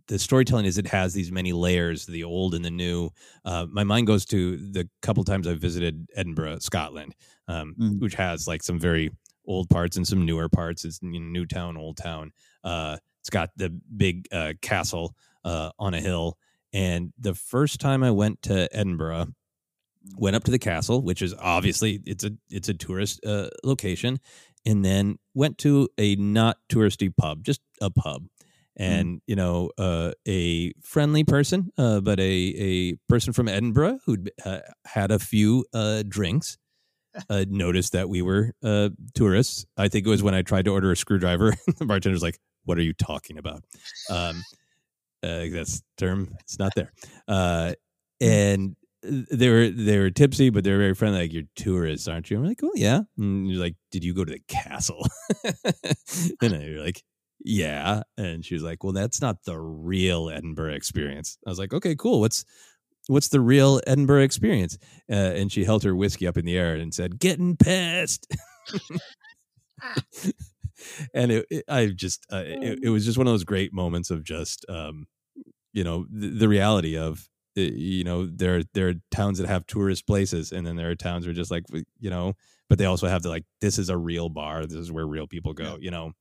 the storytelling is it has these many layers, the old and the new. Uh, my mind goes to the couple times I've visited Edinburgh, Scotland, um, Mm. which has like some very old parts and some newer parts. It's you know, new town, old town. Uh, it's got the big uh, castle uh, on a hill. And the first time I went to Edinburgh, went up to the castle, which is obviously it's a it's a tourist uh, location, and then went to a not touristy pub, just a pub, and you know uh, a friendly person, uh, but a a person from Edinburgh who'd uh, had a few uh, drinks. Uh, noticed that we were uh, tourists. I think it was when I tried to order a screwdriver. the bartender's like, "What are you talking about?" Um, uh, that's term. It's not there. Uh, and they were they were tipsy, but they were very friendly. Like you're tourists, aren't you? I'm like, oh yeah. And you're like, did you go to the castle? and you're like, yeah. And she was like, well, that's not the real Edinburgh experience. I was like, okay, cool. What's what's the real Edinburgh experience? Uh, and she held her whiskey up in the air and said, getting pissed. and it, it- I just, uh, it, it was just one of those great moments of just, um, you know, the, the reality of, uh, you know, there there are towns that have tourist places, and then there are towns where just like, you know, but they also have the like, this is a real bar. This is where real people go. You know,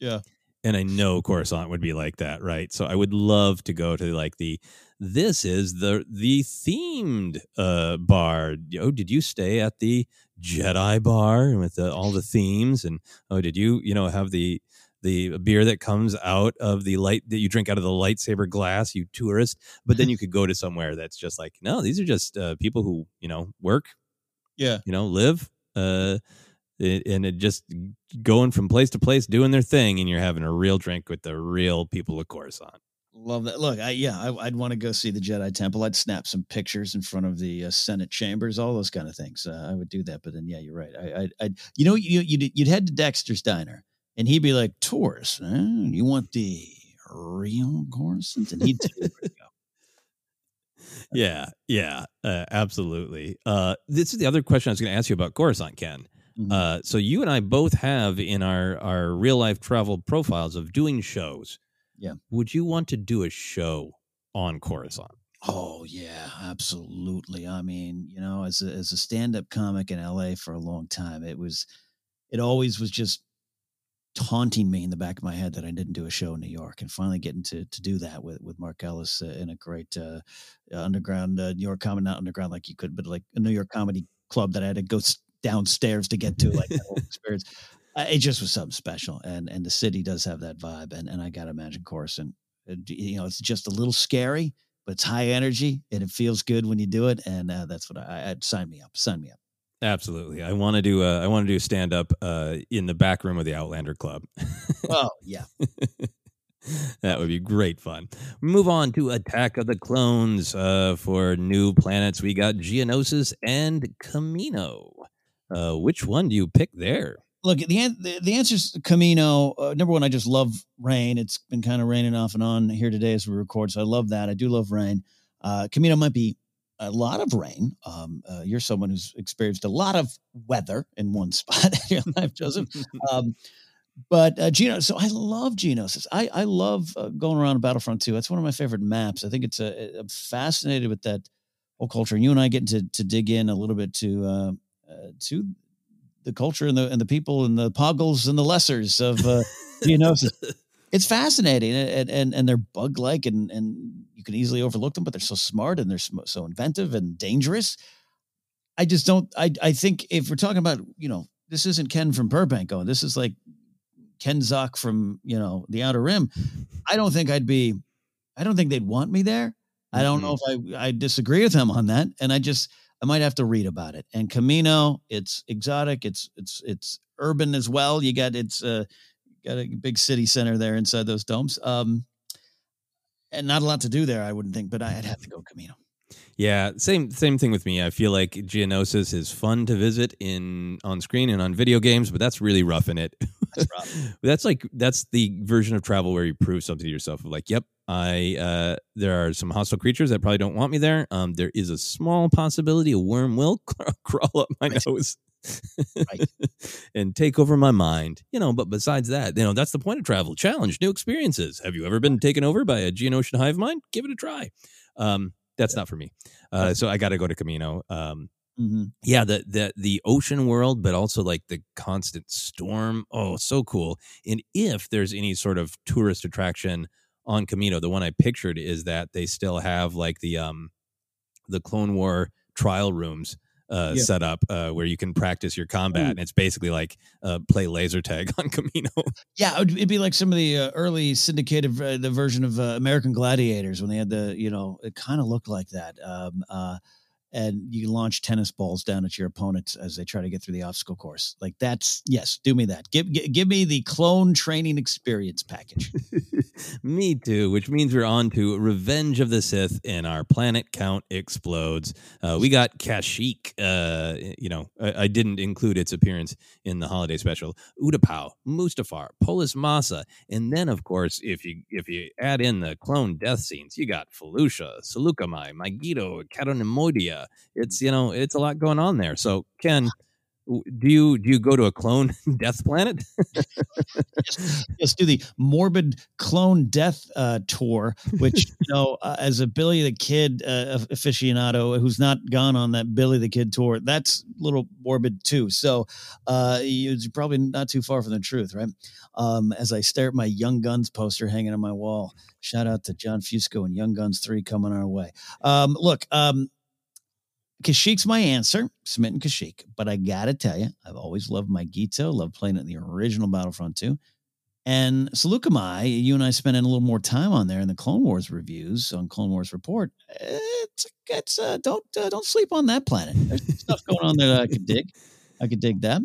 Yeah. and I know Coruscant would be like that, right? So I would love to go to like the this is the the themed uh bar. Oh, did you stay at the Jedi bar and with the, all the themes? And oh, did you you know have the the beer that comes out of the light that you drink out of the lightsaber glass, you tourist? But then you could go to somewhere that's just like no, these are just uh, people who you know work, Yeah. you know, live. Uh, and it just going from place to place doing their thing and you're having a real drink with the real people of Coruscant. Love that. Look, I yeah, I, I'd want to go see the Jedi Temple. I'd snap some pictures in front of the uh, Senate chambers, all those kind of things. Uh, I would do that. But then, yeah, you're right. I, I, I you know, you you'd, you'd head to Dexter's Diner, and he'd be like, "Tours, huh? you want the real Coruscant?" And he'd tell you go. Yeah, yeah, uh, absolutely. Uh, this is the other question I was going to ask you about Coruscant, Ken. Mhm. Uh, so you and I both have in our our real life travel profiles of doing shows. Yeah. Would you want to do a show on Coruscant? Oh yeah, absolutely. I mean, you know, as a, as a stand-up comic in LA for a long time, it was it always was just taunting me in the back of my head that I didn't do a show in New York and finally getting to to do that with with Mark Ellis uh, in a great uh, underground uh, New York comedy not underground like you could but like a New York comedy club that I had to go downstairs to get to like that whole experience. Uh, it just was something special and and the city does have that vibe and and I got to imagine Coruscant uh, d- you know it's just a little scary but it's high energy and it feels good when you do it and uh, that's what I, I sign me up sign me up Absolutely. I want to do a, I want to do stand up uh, in the back room of the Outlander Club. oh yeah that would be great fun. Move on to Attack of the Clones. Uh, for new planets, we got Geonosis and Camino. Uh, which one do you pick there? Look the the, the answer is Camino. Uh, number one, I just love rain. It's been kind of raining off and on here today as we record, so I love that. I do love rain. Uh, Camino might be a lot of rain. Um, uh, you're someone who's experienced a lot of weather in one spot in your life, Joseph. Um, but uh, Geno, so I love Geonosis. I I love uh, going around Battlefront 2. That's one of my favorite maps. I think it's a, I'm fascinated with that whole culture. And you and I getting to to dig in a little bit to uh, uh, to the culture and the and the people and the poggles and the lessers of uh, Geonosis. It's fascinating and and, and they're bug like and and you can easily overlook them, but they're so smart and they're so inventive and dangerous. I just don't. I I think if we're talking about you know this isn't Ken from Burbank going. This is like Ken Zuck from you know the Outer Rim. I don't think I'd be. I don't think they'd want me there. I don't know if I I disagree with him on that, and I just I might have to read about it. And Camino, it's exotic. It's it's it's urban as well. You got it's uh got a big city center there inside those domes. Um, and not a lot to do there, I wouldn't think, but I'd have to go Camino. Yeah, same same thing with me. I feel like Geonosis is fun to visit in on screen and on video games, but that's really rough in it. That's rough. that's like that's the version of travel where you prove something to yourself of like, yep, I uh there are some hostile creatures that probably don't want me there. Um there is a small possibility a worm will crawl up my nose. and take over my mind. You know, but besides that, you know, that's the point of travel. Challenge, new experiences. Have you ever been taken over by a Geonosian hive mind? Give it a try. Um that's not for me. Uh, so I got to go to Camino. Um, Mhm. yeah, the the the ocean world, but also like the constant storm. Oh, so cool! And if there's any sort of tourist attraction on Camino, the one I pictured is that they still have like the um the Clone War trial rooms uh, Yeah. set up uh, where you can practice your combat, and it's basically like uh, play laser tag on Camino. Yeah, it'd, it'd be like some of the uh, early syndicated uh, the version of uh, American Gladiators when they had the you know it kind of looked like that. Um, uh, and you launch tennis balls down at your opponents as they try to get through the obstacle course. Like that's yes, do me that. Give give, give me the clone training experience package. Me too, which means we're on to Revenge of the Sith, and our planet count explodes. Uh, we got Kashyyyk. Uh, you know, I, I didn't include its appearance in the holiday special. Utapau, Mustafar, Polis Massa, and then, of course, if you if you add in the clone death scenes, you got Felucia, Saleucami, Mygeeto, Cato Neimoidia. It's you know, it's a lot going on there. So, Ken. Do you do you go to a clone death planet? Let's do the morbid clone death uh, tour, which you know, uh, as a Billy the Kid uh, aficionado who's not gone on that Billy the Kid tour, that's a little morbid too. So uh, you're probably not too far from the truth, right? Um, as I stare at my Young Guns poster hanging on my wall, shout out to John Fusco and Young Guns Three coming our way. Um, look, um, Kashyyyk's my answer, Smitten Kashik. But I gotta tell you, I've always loved Mygeeto, love playing it in the original Battlefront 2. And Saleucami, you and I spent a little more time on there in the Clone Wars reviews on Clone Wars Report. It's, it's uh, don't uh, don't sleep on that planet. There's stuff going on there that I could dig. I could dig that.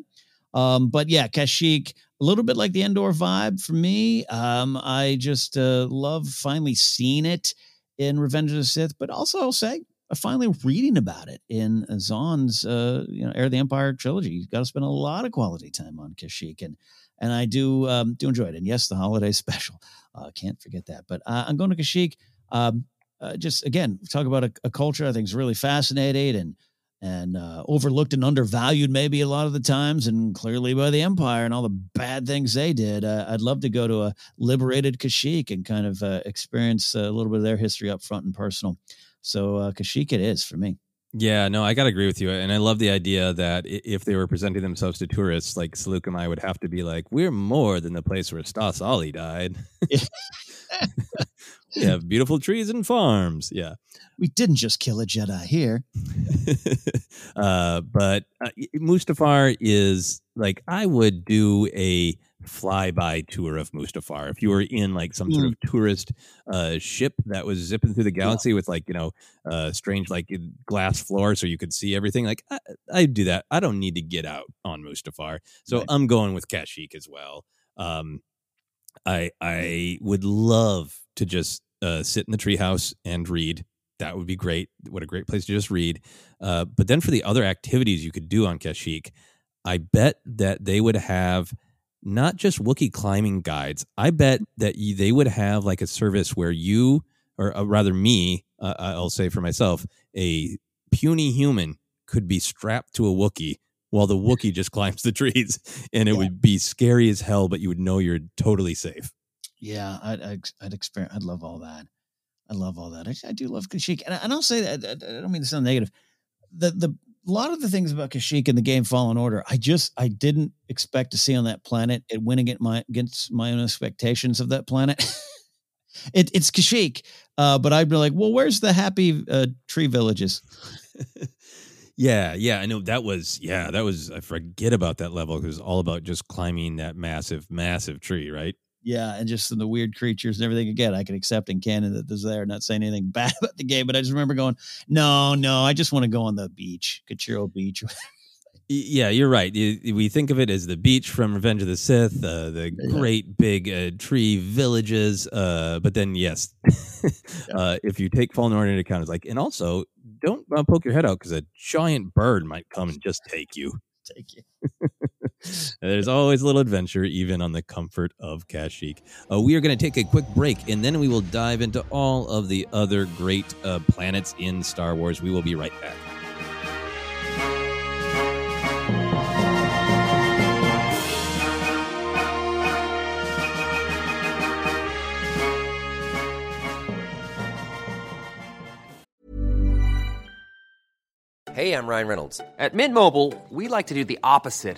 Um, but yeah, Kashyyyk, a little bit like the Endor vibe for me. Um, I just uh, love finally seeing it in Revenge of the Sith, but also I'll say finally reading about it in Zahn's uh, you know Heir of the Empire trilogy. You've got to spend a lot of quality time on Kashyyyk, and and I do um, do enjoy it. And yes, the holiday special, uh, can't forget that. But uh, I'm going to Kashyyyk. Um, uh, just again, talk about a, a culture I think is really fascinating, and and uh, overlooked and undervalued maybe a lot of the times, and clearly by the Empire and all the bad things they did. Uh, I'd love to go to a liberated Kashyyyk and kind of uh, experience a little bit of their history up front and personal. So uh, Kashyyyk it is for me. Yeah, no, I got to agree with you. And I love the idea that if they were presenting themselves to tourists, like Saleucami would have to be like, we're more than the place where Stass Allie died. we have beautiful trees and farms. Yeah. We didn't just kill a Jedi here. uh, but uh, Mustafar is like, I would do a flyby tour of Mustafar. If you were in like some mm. sort of tourist uh, ship that was zipping through the galaxy yeah. with like, you know, uh, strange like glass floor so you could see everything, like I, I'd do that. I don't need to get out on Mustafar. So right. I'm going with Kashyyyk as well. Um, I I would love to just uh, sit in the treehouse and read. That would be great. What a great place to just read. Uh, but then for the other activities you could do on Kashyyyk, I bet that they would have not just Wookiee climbing guides. I bet that you, they would have like a service where you, or uh, rather me, uh, I'll say for myself, a puny human could be strapped to a Wookiee while the Wookiee just climbs the trees, and it yeah. would be scary as hell, but you would know you're totally safe. Yeah, I'd I'd, I'd experience. I'd love all that. I love all that. I, I do love Kashyyyk, and, I, and I'll say that I, I don't mean to sound negative. The the a lot of the things about Kashyyyk in the game Fallen Order, I just I didn't expect to see on that planet. It went against my against my own expectations of that planet. it, it's Kashyyyk, uh, but I'd be like, well, where's the happy uh, tree villages? Yeah, yeah, I know that was yeah, that was I forget about that level. It was all about just climbing that massive, massive tree, right? Yeah, and just the weird creatures and everything. Again, I can accept in canon that there's there, not saying anything bad about the game, but I just remember going, no, no, I just want to go on the beach, Kachirho Beach. yeah, you're right. We think of it as the beach from Revenge of the Sith, uh, the yeah. great big uh, tree villages. Uh, but then, yes, uh, if you take Fallen Order into account, it's like, and also don't uh, poke your head out because a giant bird might come and just take you. Take you. There's always a little adventure, even on the comfort of Kashyyyk. Uh, we are going to take a quick break, and then we will dive into all of the other great uh, planets in Star Wars. We will be right back. Hey, I'm Ryan Reynolds. At Mint Mobile, we like to do the opposite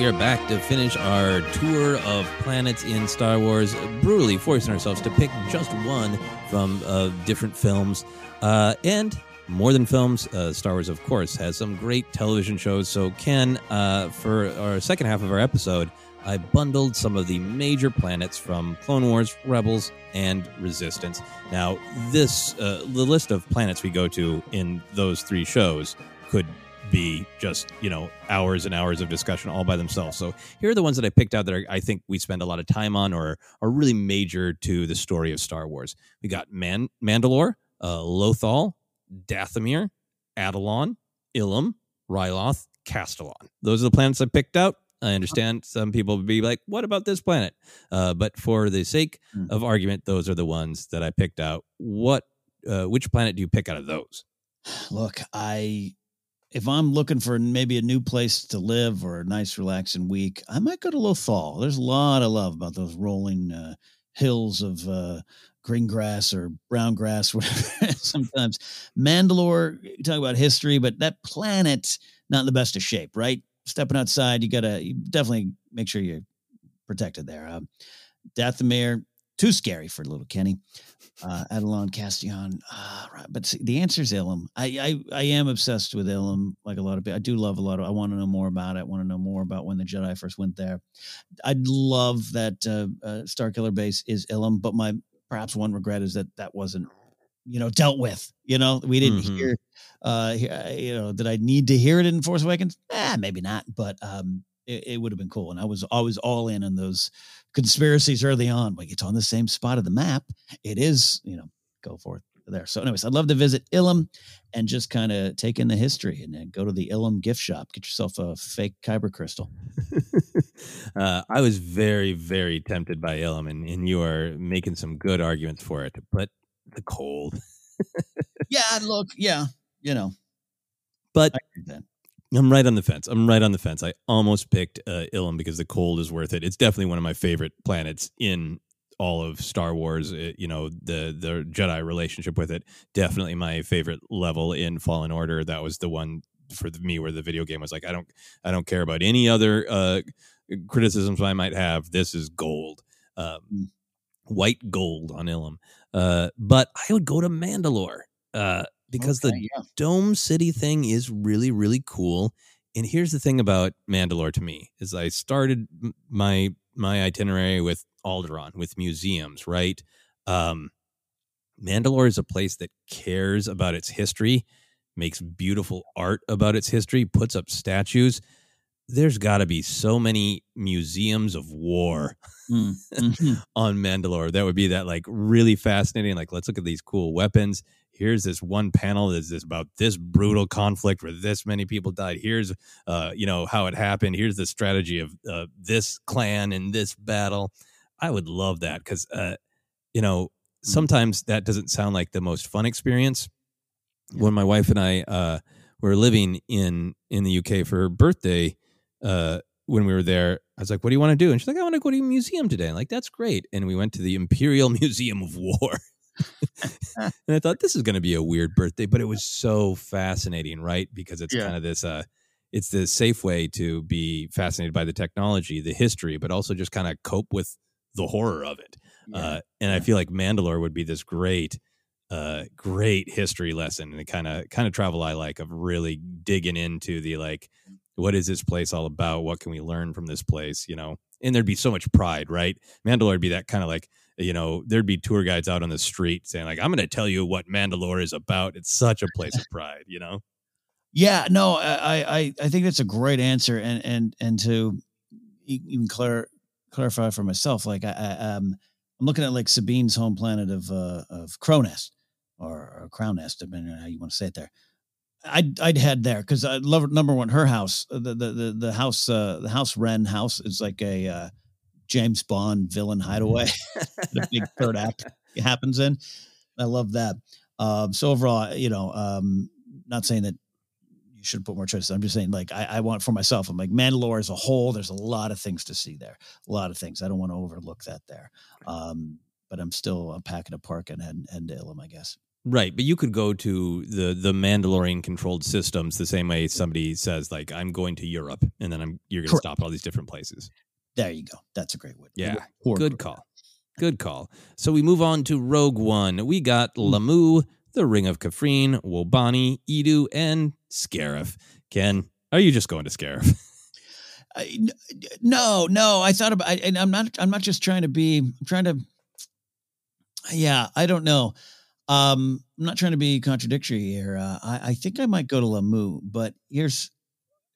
We are back to finish our tour of planets in Star Wars, brutally forcing ourselves to pick just one from uh, different films. Uh, and more than films, uh, Star Wars, of course, has some great television shows. So, Ken, uh, for our second half of our episode, I bundled some of the major planets from Clone Wars, Rebels, and Resistance. Now, this uh, the list of planets we go to in those three shows could be just you know hours and hours of discussion all by themselves. So here are the ones that I picked out that are, I think we spend a lot of time on or are really major to the story of Star Wars. We got Man- Mandalore, uh, Lothal, Dathomir, Atollon, Ilum, Ryloth, Castilon. Those are the planets I picked out. I understand some people would be like, "What about this planet?" Uh, but for the sake of argument, those are the ones that I picked out. What, uh, which planet do you pick out of those? Look, I if I'm looking for maybe a new place to live or a nice relaxing week, I might go to Lothal. There's a lot of love about those rolling uh, hills of uh, green grass or brown grass, whatever. Sometimes Mandalore, you talk about history, but that planet not in the best of shape, right? Stepping outside, you gotta you definitely make sure you're protected there. Um, Dathomir, too scary for little Kenny. Uh, Atollon uh, right. but see, the answer is Ilum. I, I I am obsessed with Ilum, like a lot of people. I do love a lot of. I want to know more about it. I want to know more about when the Jedi first went there. I'd love that uh, uh, Star Killer base is Ilum, but my perhaps one regret is that that wasn't you know dealt with. You know, we didn't Mhm. hear. Uh, uh, you know, did I need to hear it in Force Awakens? Ah, maybe not, but um, it, it would have been cool. And I was always all in on those conspiracies early on. Like it's on the same spot of the map. It is, you know, go forth there. So, anyways, I'd love to visit Ilum and just kind of take in the history and then go to the Ilum gift shop, get yourself a fake Kyber crystal. Uh, I was very, very tempted by Ilum, and, and you are making some good arguments for it. But the cold. yeah, look, yeah, you know, But I agree with that. I'm right on the fence. I'm right on the fence. I almost picked uh, Ilum because the cold is worth it. It's definitely one of my favorite planets in all of Star Wars. It- you know, the the Jedi relationship with it. Definitely my favorite level in Fallen Order. That was the one for me where the video game was like, I don't, I don't care about any other uh, criticisms I might have. This is gold. Um, white gold on Ilum. Uh, but I would go to Mandalore uh, because Okay, the yeah. Dome City thing is really, really cool. And here's the thing about Mandalore to me is I started my my itinerary with Alderaan with museums, right? Um, Mandalore is a place that cares about its history. makes beautiful art about its history, puts up statues. There's got to be so many museums of war Mm, mhm. on Mandalore. That would be that like really fascinating. Like, let's look at these cool weapons. Here's this one panel that's this about this brutal conflict where this many people died. Here's, uh, you know, how it happened. Here's the strategy of uh, this clan in this battle. I would love that because, uh, you know, sometimes that doesn't sound like the most fun experience. When my wife and I uh, were living in in the UK for her birthday, uh, when we were there, I was like, "What do you want to do?" And she's like, "I want to go to a museum today." I'm like, "That's great!" And we went to the Imperial Museum of War. And I thought this is going to be a weird birthday, but it was so fascinating, right? Because it's Yeah. kind of this, uh, it's the safe way to be fascinated by the technology, the history, but also just kind of cope with the horror of it. Uh, and I feel like Mandalore would be this great, uh, great history lesson and the kind of kind of travel I like of really digging into the like, what is this place all about? What can we learn from this place? You know, and there'd be so much pride, right? Mandalore would be that kind of like, you know, there'd be tour guides out on the street saying like, I'm going to tell you what Mandalore is about. It's such a place of pride, you know. Yeah, no, I, I, I think that's a great answer, and and and to even clar- clarify for myself, like I, I um, I'm looking at like Sabine's home planet of uh, of Krownest or, or Crown Nest, depending on how you want to say it there. I'd I'd head there because I love number one her house the the the, the house uh, the house Wren house is like a uh, James Bond villain hideaway. the big third act happens in. I love that. Um, so overall, you know, um, not saying that you should put more choices. I'm just saying, like, I, I want for myself. I'm like Mandalore as a whole. There's a lot of things to see there. A lot of things. I don't want to overlook that there. Um, but I'm still unpacking a park and heading to Ilum, I guess. Right, but you could go to the the Mandalorian controlled systems the same way somebody says like I'm going to Europe and then I'm you're going to stop at all these different places. There you go. That's a great one. Yeah, good call. Good call. So we move on to Rogue One. We got Lah'mu, the Ring of Kafrene, Wobani, Eadu, and Scarif. Ken, are you just going to Scarif? I, no, no. I thought about, I, and I'm not. I'm not just trying to be. I'm trying to. Yeah, I don't know. Um, I'm not trying to be contradictory here. Uh, I, I think I might go to Lamu, but here's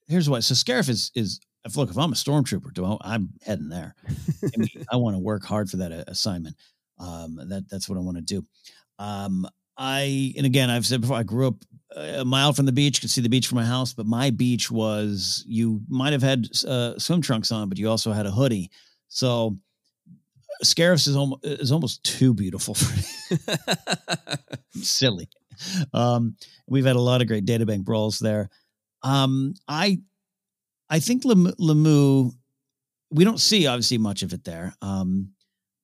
here's what. So Scarif is is. If, look, if I'm a stormtrooper, do I, I'm heading there. I, mean, I want to work hard for that uh, assignment. Um, that that's what I want to do. Um, I and again, I've said before, I grew up uh, a mile from the beach, could see the beach from my house, but my beach was you might have had uh, swim trunks on, but you also had a hoodie. So Scarif's is almost is almost too beautiful for me. Silly. Um, we've had a lot of great databank brawls there. Um, I I think Lem- Lemu, we don't see obviously much of it there. Um,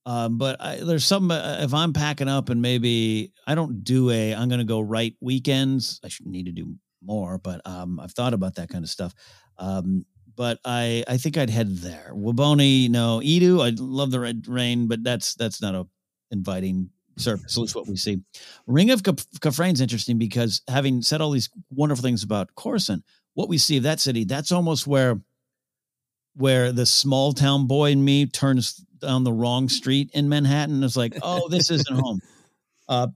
um, but I, there's some uh, if I'm packing up and maybe I don't do a I'm going to go right weekends. I should need to do more, but um, I've thought about that kind of stuff. Um, but I I think I'd head there. Wobani, no, Eadu. I love the red rain, but that's that's not a inviting surface. At least what we see. Ring of Kaf- Kafrene's interesting because having said all these wonderful things about Coruscant, what we see of that city, that's almost where where the small town boy in me turns down the wrong street in Manhattan is like, oh, this isn't home. Uh,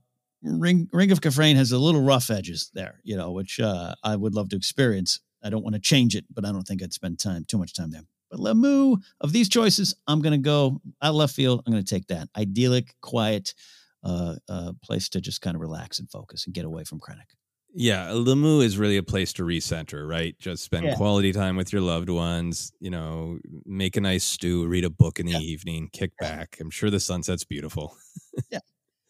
Ring Ring of Kafrene has a little rough edges there, you know, which uh, I would love to experience. I don't want to change it, but I don't think I'd spend time too much time there. But Lemu, of these choices, I'm going to go out left field. I'm going to take that idyllic, quiet uh, uh, place to just kind of relax and focus and get away from Krennic. Yeah, Lah'mu is really a place to recenter, right? Just spend Yeah. quality time with your loved ones, you know, make a nice stew, read a book in the evening, kick back. I'm sure the sunset's beautiful. Yeah.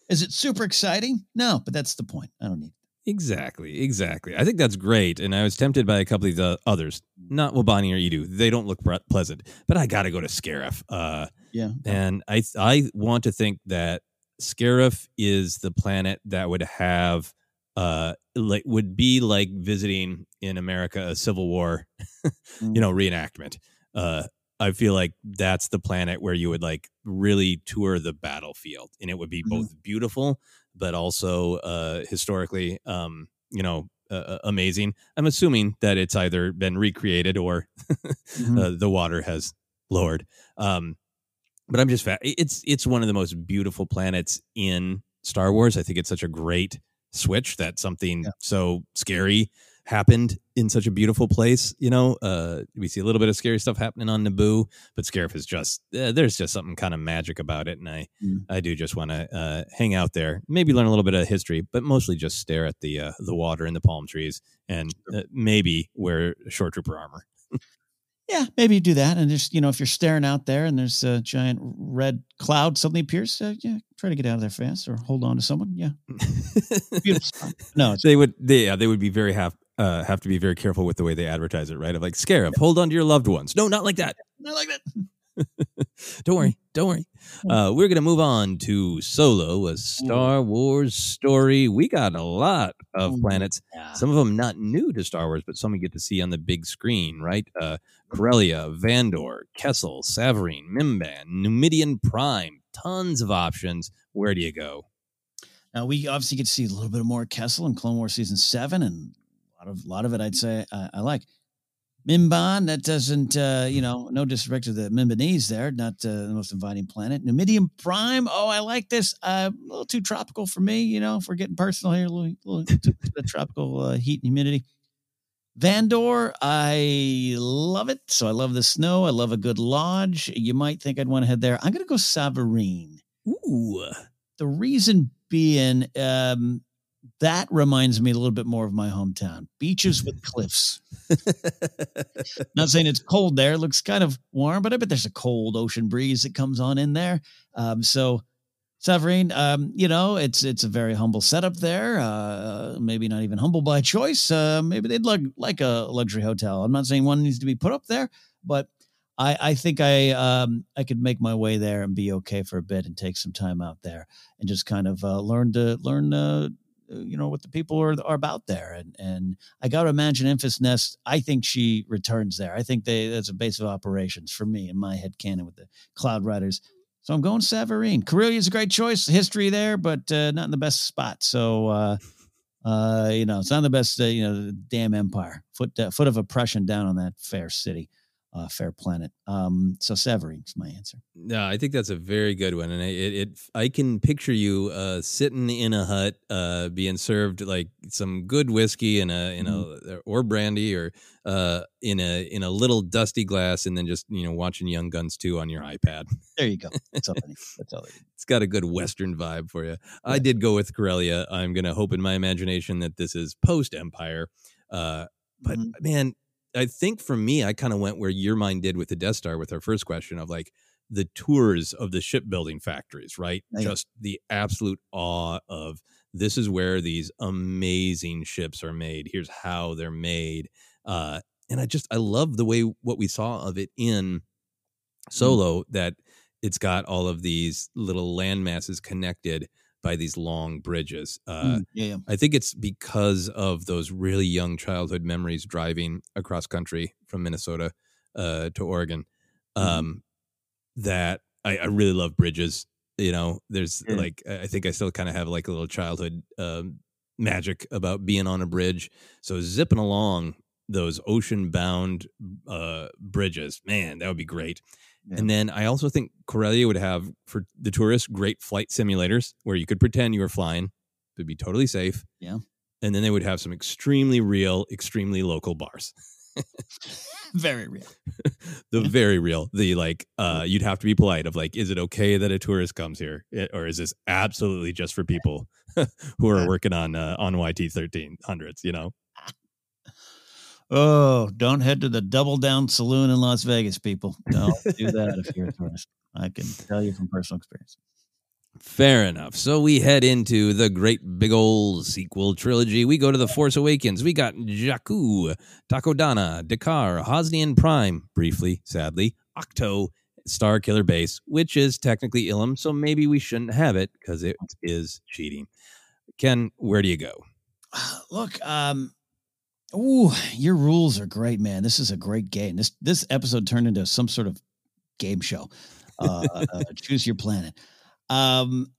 Is it super exciting? No, but that's the point. I don't need. Exactly, exactly. I think that's great. And I was tempted by a couple of the others, not Wobani or Eadu. They don't look pleasant, but I got to go to Scarif. Uh, Yeah. and I I want to think that Scarif is the planet that would have uh like would be like visiting in America a Civil War, you know, reenactment. Uh I feel like that's the planet where you would like really tour the battlefield and it would be both beautiful but also uh historically um you know uh, amazing. I'm assuming that it's either been recreated or uh, the water has lowered. Um, but I'm just fa- it's it's one of the most beautiful planets in Star Wars. I think it's such a great switch that something so scary happened in such a beautiful place. You know, uh, we see a little bit of scary stuff happening on Naboo, but Scarif is just uh, there's just something kind of magic about it, and I Mm. I do just want to uh, hang out there, maybe learn a little bit of history, but mostly just stare at the uh, the water and the palm trees, and uh, maybe wear short trooper armor. Yeah, maybe you do that. And just, you know, if you're staring out there and there's a giant red cloud suddenly appears, uh, yeah, try to get out of there fast or hold on to someone. Yeah. No, they would they yeah they would be very have uh, have to be very careful with the way they advertise it, right? Of like scare Scarif, hold on to your loved ones. No, not like that. Not like that. Don't worry, don't worry. Uh, we're gonna move on to Solo, a Star Wars story. We got a lot of planets. Some of them not new to Star Wars, but some we get to see on the big screen, right? Uh, Corellia, Vandor, Kessel, Savareen, Mimban, Numidian Prime. Tons of options. Where do you go? Now we obviously get to see a little bit more Kessel in Clone Wars season seven, and a lot of a lot of it I'd say I, I like. Mimban, that doesn't, uh, you know, no disrespect to the Mimbanese there, not uh, the most inviting planet. Numidian Prime, oh, I like this. Uh, a little too tropical for me, you know, if we're getting personal here, a little, little too the tropical uh, heat and humidity. Vandor, I love it. So I love the snow. I love a good lodge. You might think I'd want to head there. I'm going to go Savareen. Ooh. The reason being, um, that reminds me a little bit more of my hometown beaches with cliffs. Not saying it's cold there, it looks kind of warm, but I bet there's a cold ocean breeze that comes on in there. Um, so, Savareen, um, you know, it's it's a very humble setup there. Uh, maybe not even humble by choice. Uh, maybe they'd look like a luxury hotel. I'm not saying one needs to be put up there, but I, I think I um, I could make my way there and be okay for a bit and take some time out there and just kind of uh, learn to learn uh, you know what the people are, are about there and and I got to imagine Enfys Nest. I think she returns there. I think they that's a base of operations for me in my head canon with the Cloud Riders. So I'm going Savareen. Is a great choice. History there, but uh, not in the best spot. So uh, uh, you know, it's not the best. Uh, you know, damn empire foot uh, foot of oppression down on that fair city, uh, fair planet. Um, so Savareen's my answer. No, I think that's a very good one, and it, it, it I can picture you uh, sitting in a hut, uh, being served like some good whiskey and a you know or brandy or uh, in a in a little dusty glass, and then just you know watching Young Guns two on your iPad. There you go. That's all. That's all. It's got a good Western vibe for you. I did go with Corellia. I'm gonna hope in my imagination that this is post Empire, uh, but man, I think for me, I kind of went where your mind did with the Death Star with our first question of like the tours of the shipbuilding factories, right? Oh. Just the absolute awe of this is where these amazing ships are made. Here's how they're made. Uh, and I just I love the way what we saw of it in Solo that it's got all of these little land masses connected by these long bridges. Uh, Mm, yeah, yeah. I think it's because of those really young childhood memories driving across country from Minnesota uh, to Oregon um, that I, I really love bridges. You know, there's Yeah. like I I think I still kind of have like a little childhood um, magic about being on a bridge. So zipping along those ocean bound uh, bridges, man, that would be great. And then I also think Corellia would have for the tourists great flight simulators where you could pretend you were flying. It'd be totally safe. Yeah. And then they would have some extremely real, extremely local bars. Very real. the very real, the like, uh, you'd have to be polite of like, is it okay that a tourist comes here? Eh, Or is this absolutely just for people who are working on, uh, on YT 1300s, you know? Oh, don't head to the Double Down Saloon in Las Vegas, people. Don't do that if you're a tourist. I can tell you from personal experience. Fair enough. So we head into the great big old sequel trilogy. We go to The Force Awakens. We got Jakku, Takodana, D'Qar, Hosnian Prime, briefly, sadly, Ahch-To, Star Killer Base, which is technically Ilum, so maybe we shouldn't have it because it is cheating. Ken, where do you go? Look, um, ooh, your rules are great, man. This is a great game. This this episode turned into some sort of game show. Uh, uh, choose your planet. Um,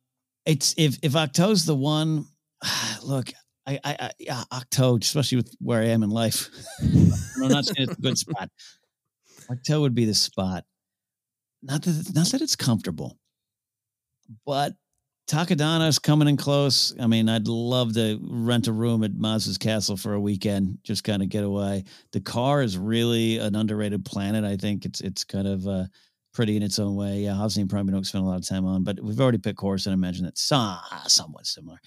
it's if if Ahch-To's the one. Look, I, I, I yeah, Ahch-To, especially with where I am in life. I'm not saying it's a good spot. Ahch-To would be the spot. Not that not that it's comfortable, but Takodana's coming in close. I mean, I'd love to rent a room at Maz's castle for a weekend, just kind of get away. D'Qar is really an underrated planet. I think it's it's kind of uh, pretty in its own way. Yeah, obviously probably don't spend a lot of time on, but we've already picked course, and I imagine that's some, somewhat similar.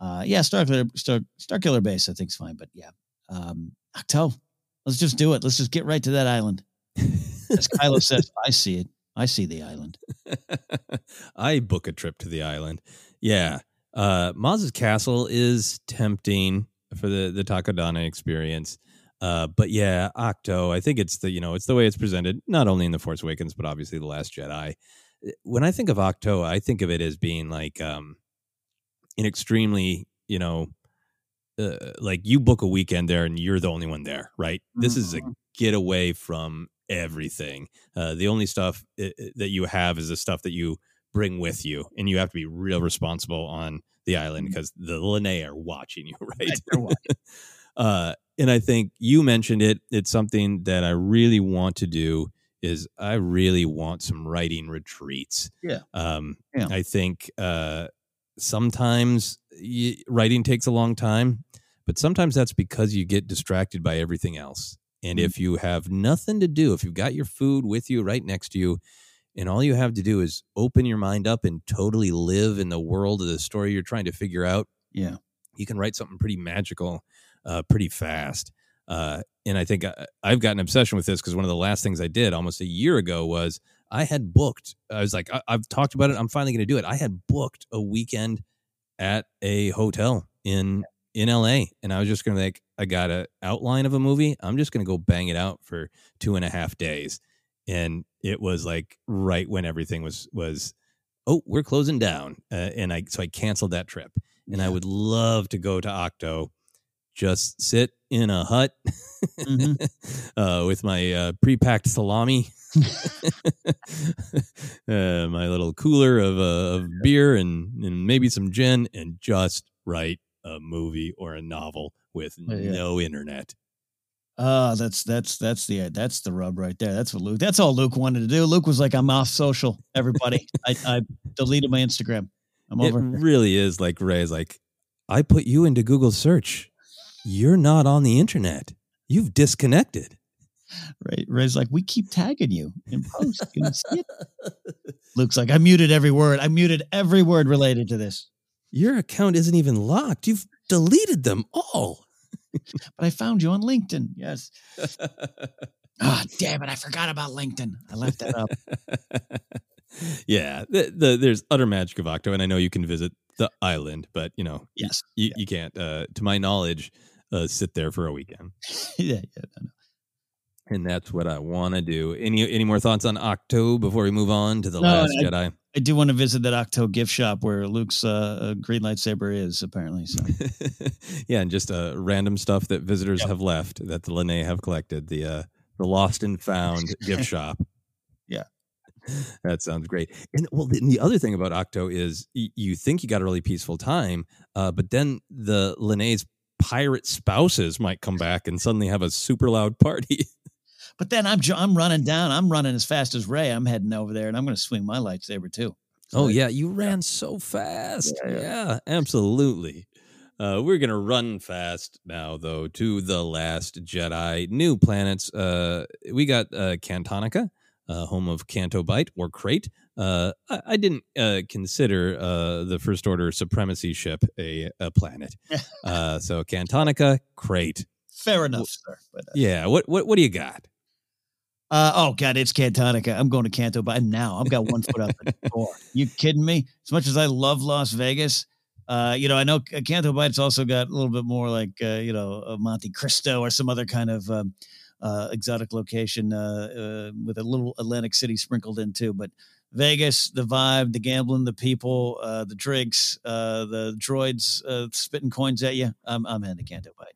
Uh, yeah, Starkiller, Star, Starkiller Base, I think is fine, but yeah, um, Ahch-To, let's just do it. Let's just get right to that island. As Kylo says, I see it. I see the island. I book a trip to the island. Yeah. Uh Maz's castle is tempting for the the Takodana experience. Uh but yeah, Ahch-To, I think it's the you know, it's the way it's presented, not only in The Force Awakens, but obviously The Last Jedi. When I think of Ahch-To, I think of it as being like um an extremely, you know, uh, like you book a weekend there and you're the only one there, right? This is a getaway from everything. Uh, the only stuff i- i- that you have is the stuff that you bring with you, and you have to be real responsible on the island because the Lanai are watching you, right? uh, and I think you mentioned it. It's something that I really want to do. Is I really want some writing retreats. Yeah. Um, Yeah. I think uh, sometimes y- writing takes a long time, but sometimes that's because you get distracted by everything else. And Mm-hmm. if you have nothing to do, if you've got your food with you right next to you, and all you have to do is open your mind up and totally live in the world of the story you're trying to figure out, Yeah. you can write something pretty magical uh, pretty fast. Uh, and I think I, I've got an obsession with this because one of the last things I did almost a year ago was I had booked. I was like, I, I've talked about it. I'm finally going to do it. I had booked a weekend at a hotel in in LA, and I was just going to like, I got a outline of a movie. I'm just going to go bang it out for two and a half days, and it was like right when everything was was oh we're closing down uh, and i so i canceled that trip. And i would love to go to Ahch-To just sit in a hut uh, with my uh, pre-packed salami uh, my little cooler of, uh, of beer and, and maybe some gin and just write a movie or a novel with Oh, yeah. no internet Oh, that's that's that's the that's the rub right there. That's what Luke. That's all Luke wanted to do. Luke was like, "I'm off social." Everybody, I, I deleted my Instagram. I'm it over. really is like Rey's like, I put you into Google search. You're not on the internet. You've disconnected. Rey, Rey's like, "We keep tagging you in post. You? Luke's like, "I muted every word. I muted every word related to this, Your account isn't even locked. You've deleted them all. but I found you on LinkedIn. Yes. Ah, damn it! I forgot about LinkedIn. I left that up. yeah, the, the, there's utter magic of Ahch-To, and I know you can visit the island, but you know, Yes. you, you can't, uh, to my knowledge, uh, sit there for a weekend. yeah, yeah. no, no. And that's what I want to do. Any any more thoughts on Ahch-To before we move on to the No, Last I- Jedi? I do want to visit that Ahch-To gift shop where Luke's uh, green lightsaber is apparently. So yeah, and just uh, random stuff that visitors have left that the Lanai have collected. The uh, the lost and found gift shop. Yeah. That sounds great. And well, the, the other thing about Ahch-To is y- you think you got a really peaceful time, uh, but then the Lanai's pirate spouses might come back and suddenly have a super loud party. But then I'm I'm running down. I'm running as fast as Rey. I'm heading over there, and I'm going to swing my lightsaber too. oh yeah, you ran so fast. Yeah, absolutely. Uh, we're gonna run fast now, though, to the Last Jedi. New planets. Uh, we got uh, Cantonica, uh, home of Canto Bight or Crait. Uh, I, I didn't uh, consider uh, the First Order supremacy ship a, a planet. uh, so Cantonica, Crait. Fair enough, sir. But, uh, Yeah. What what what do you got? Uh, oh god, it's Cantonica. I'm going to Canto, but now I've got one foot out the door. You kidding me? As much as I love Las Vegas, uh, you know, I know Canto Bight's also got a little bit more like uh, you know Monte Cristo or some other kind of um, uh, exotic location uh, uh, with a little Atlantic City sprinkled in too. But Vegas, the vibe, the gambling, the people, uh, the drinks, uh, the droids uh, spitting coins at you. I'm I'm into Canto Bight.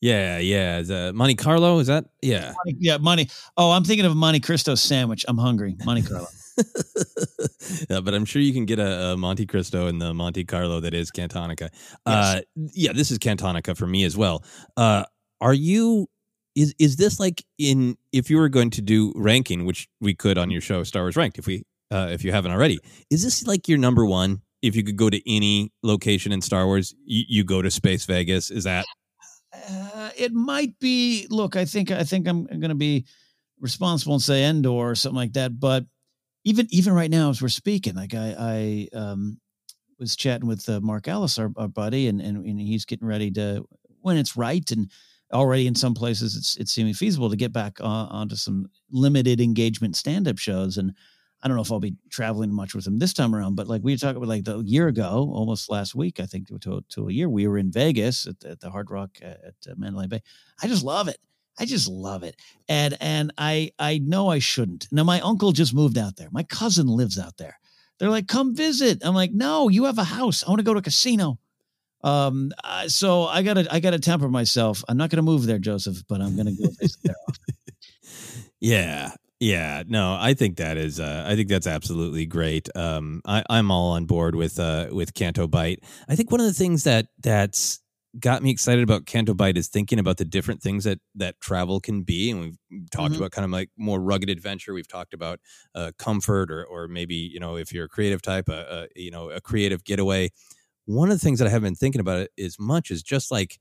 Yeah, yeah. The Monte Carlo is that? Yeah. Yeah, Monte. Oh, I'm thinking of a Monte Cristo sandwich. I'm hungry. Monte Carlo. yeah, but I'm sure you can get a, a Monte Cristo in the Monte Carlo that is Cantonica. Uh, yeah, this is Cantonica for me as well. Uh, are you? Is is this like in if you were going to do ranking, which we could on your show, Star Wars Ranked, if we uh, if you haven't already? Is this like your number one if you could go to any location in Star Wars, you, you go to Space Vegas. Is that? Uh, it might be. Look, I think I think I'm going to be responsible and say Endor or something like that. But even even right now, as we're speaking, like I I um, was chatting with uh, Mark Ellis, our, our buddy, and, and and he's getting ready to when it's right and already in some places it's it's seeming feasible to get back on, onto some limited engagement stand up shows and. I don't know if I'll be traveling much with him this time around, but like we were talking about, like the year ago, almost last week, I think to, to a year, we were in Vegas at, at the Hard Rock at, at Mandalay Bay. I just love it. I just love it. And and I I know I shouldn't. Now my uncle just moved out there. My cousin lives out there. They're like, come visit. I'm like, no, you have a house. I want to go to a casino. Um, uh, so I gotta I gotta temper myself. I'm not gonna move there, Joseph, but I'm gonna go visit there. Yeah. Yeah, no, I think that is. Uh, I think that's absolutely great. Um, I, I'm all on board with uh, with Canto Bight. I think one of the things that that's got me excited about Canto Bight is thinking about the different things that that travel can be, and we've talked Mm-hmm. about kind of like more rugged adventure. We've talked about uh, comfort, or or maybe you know if you're a creative type, a, a you know a creative getaway. One of the things that I haven't been thinking about it as much is just like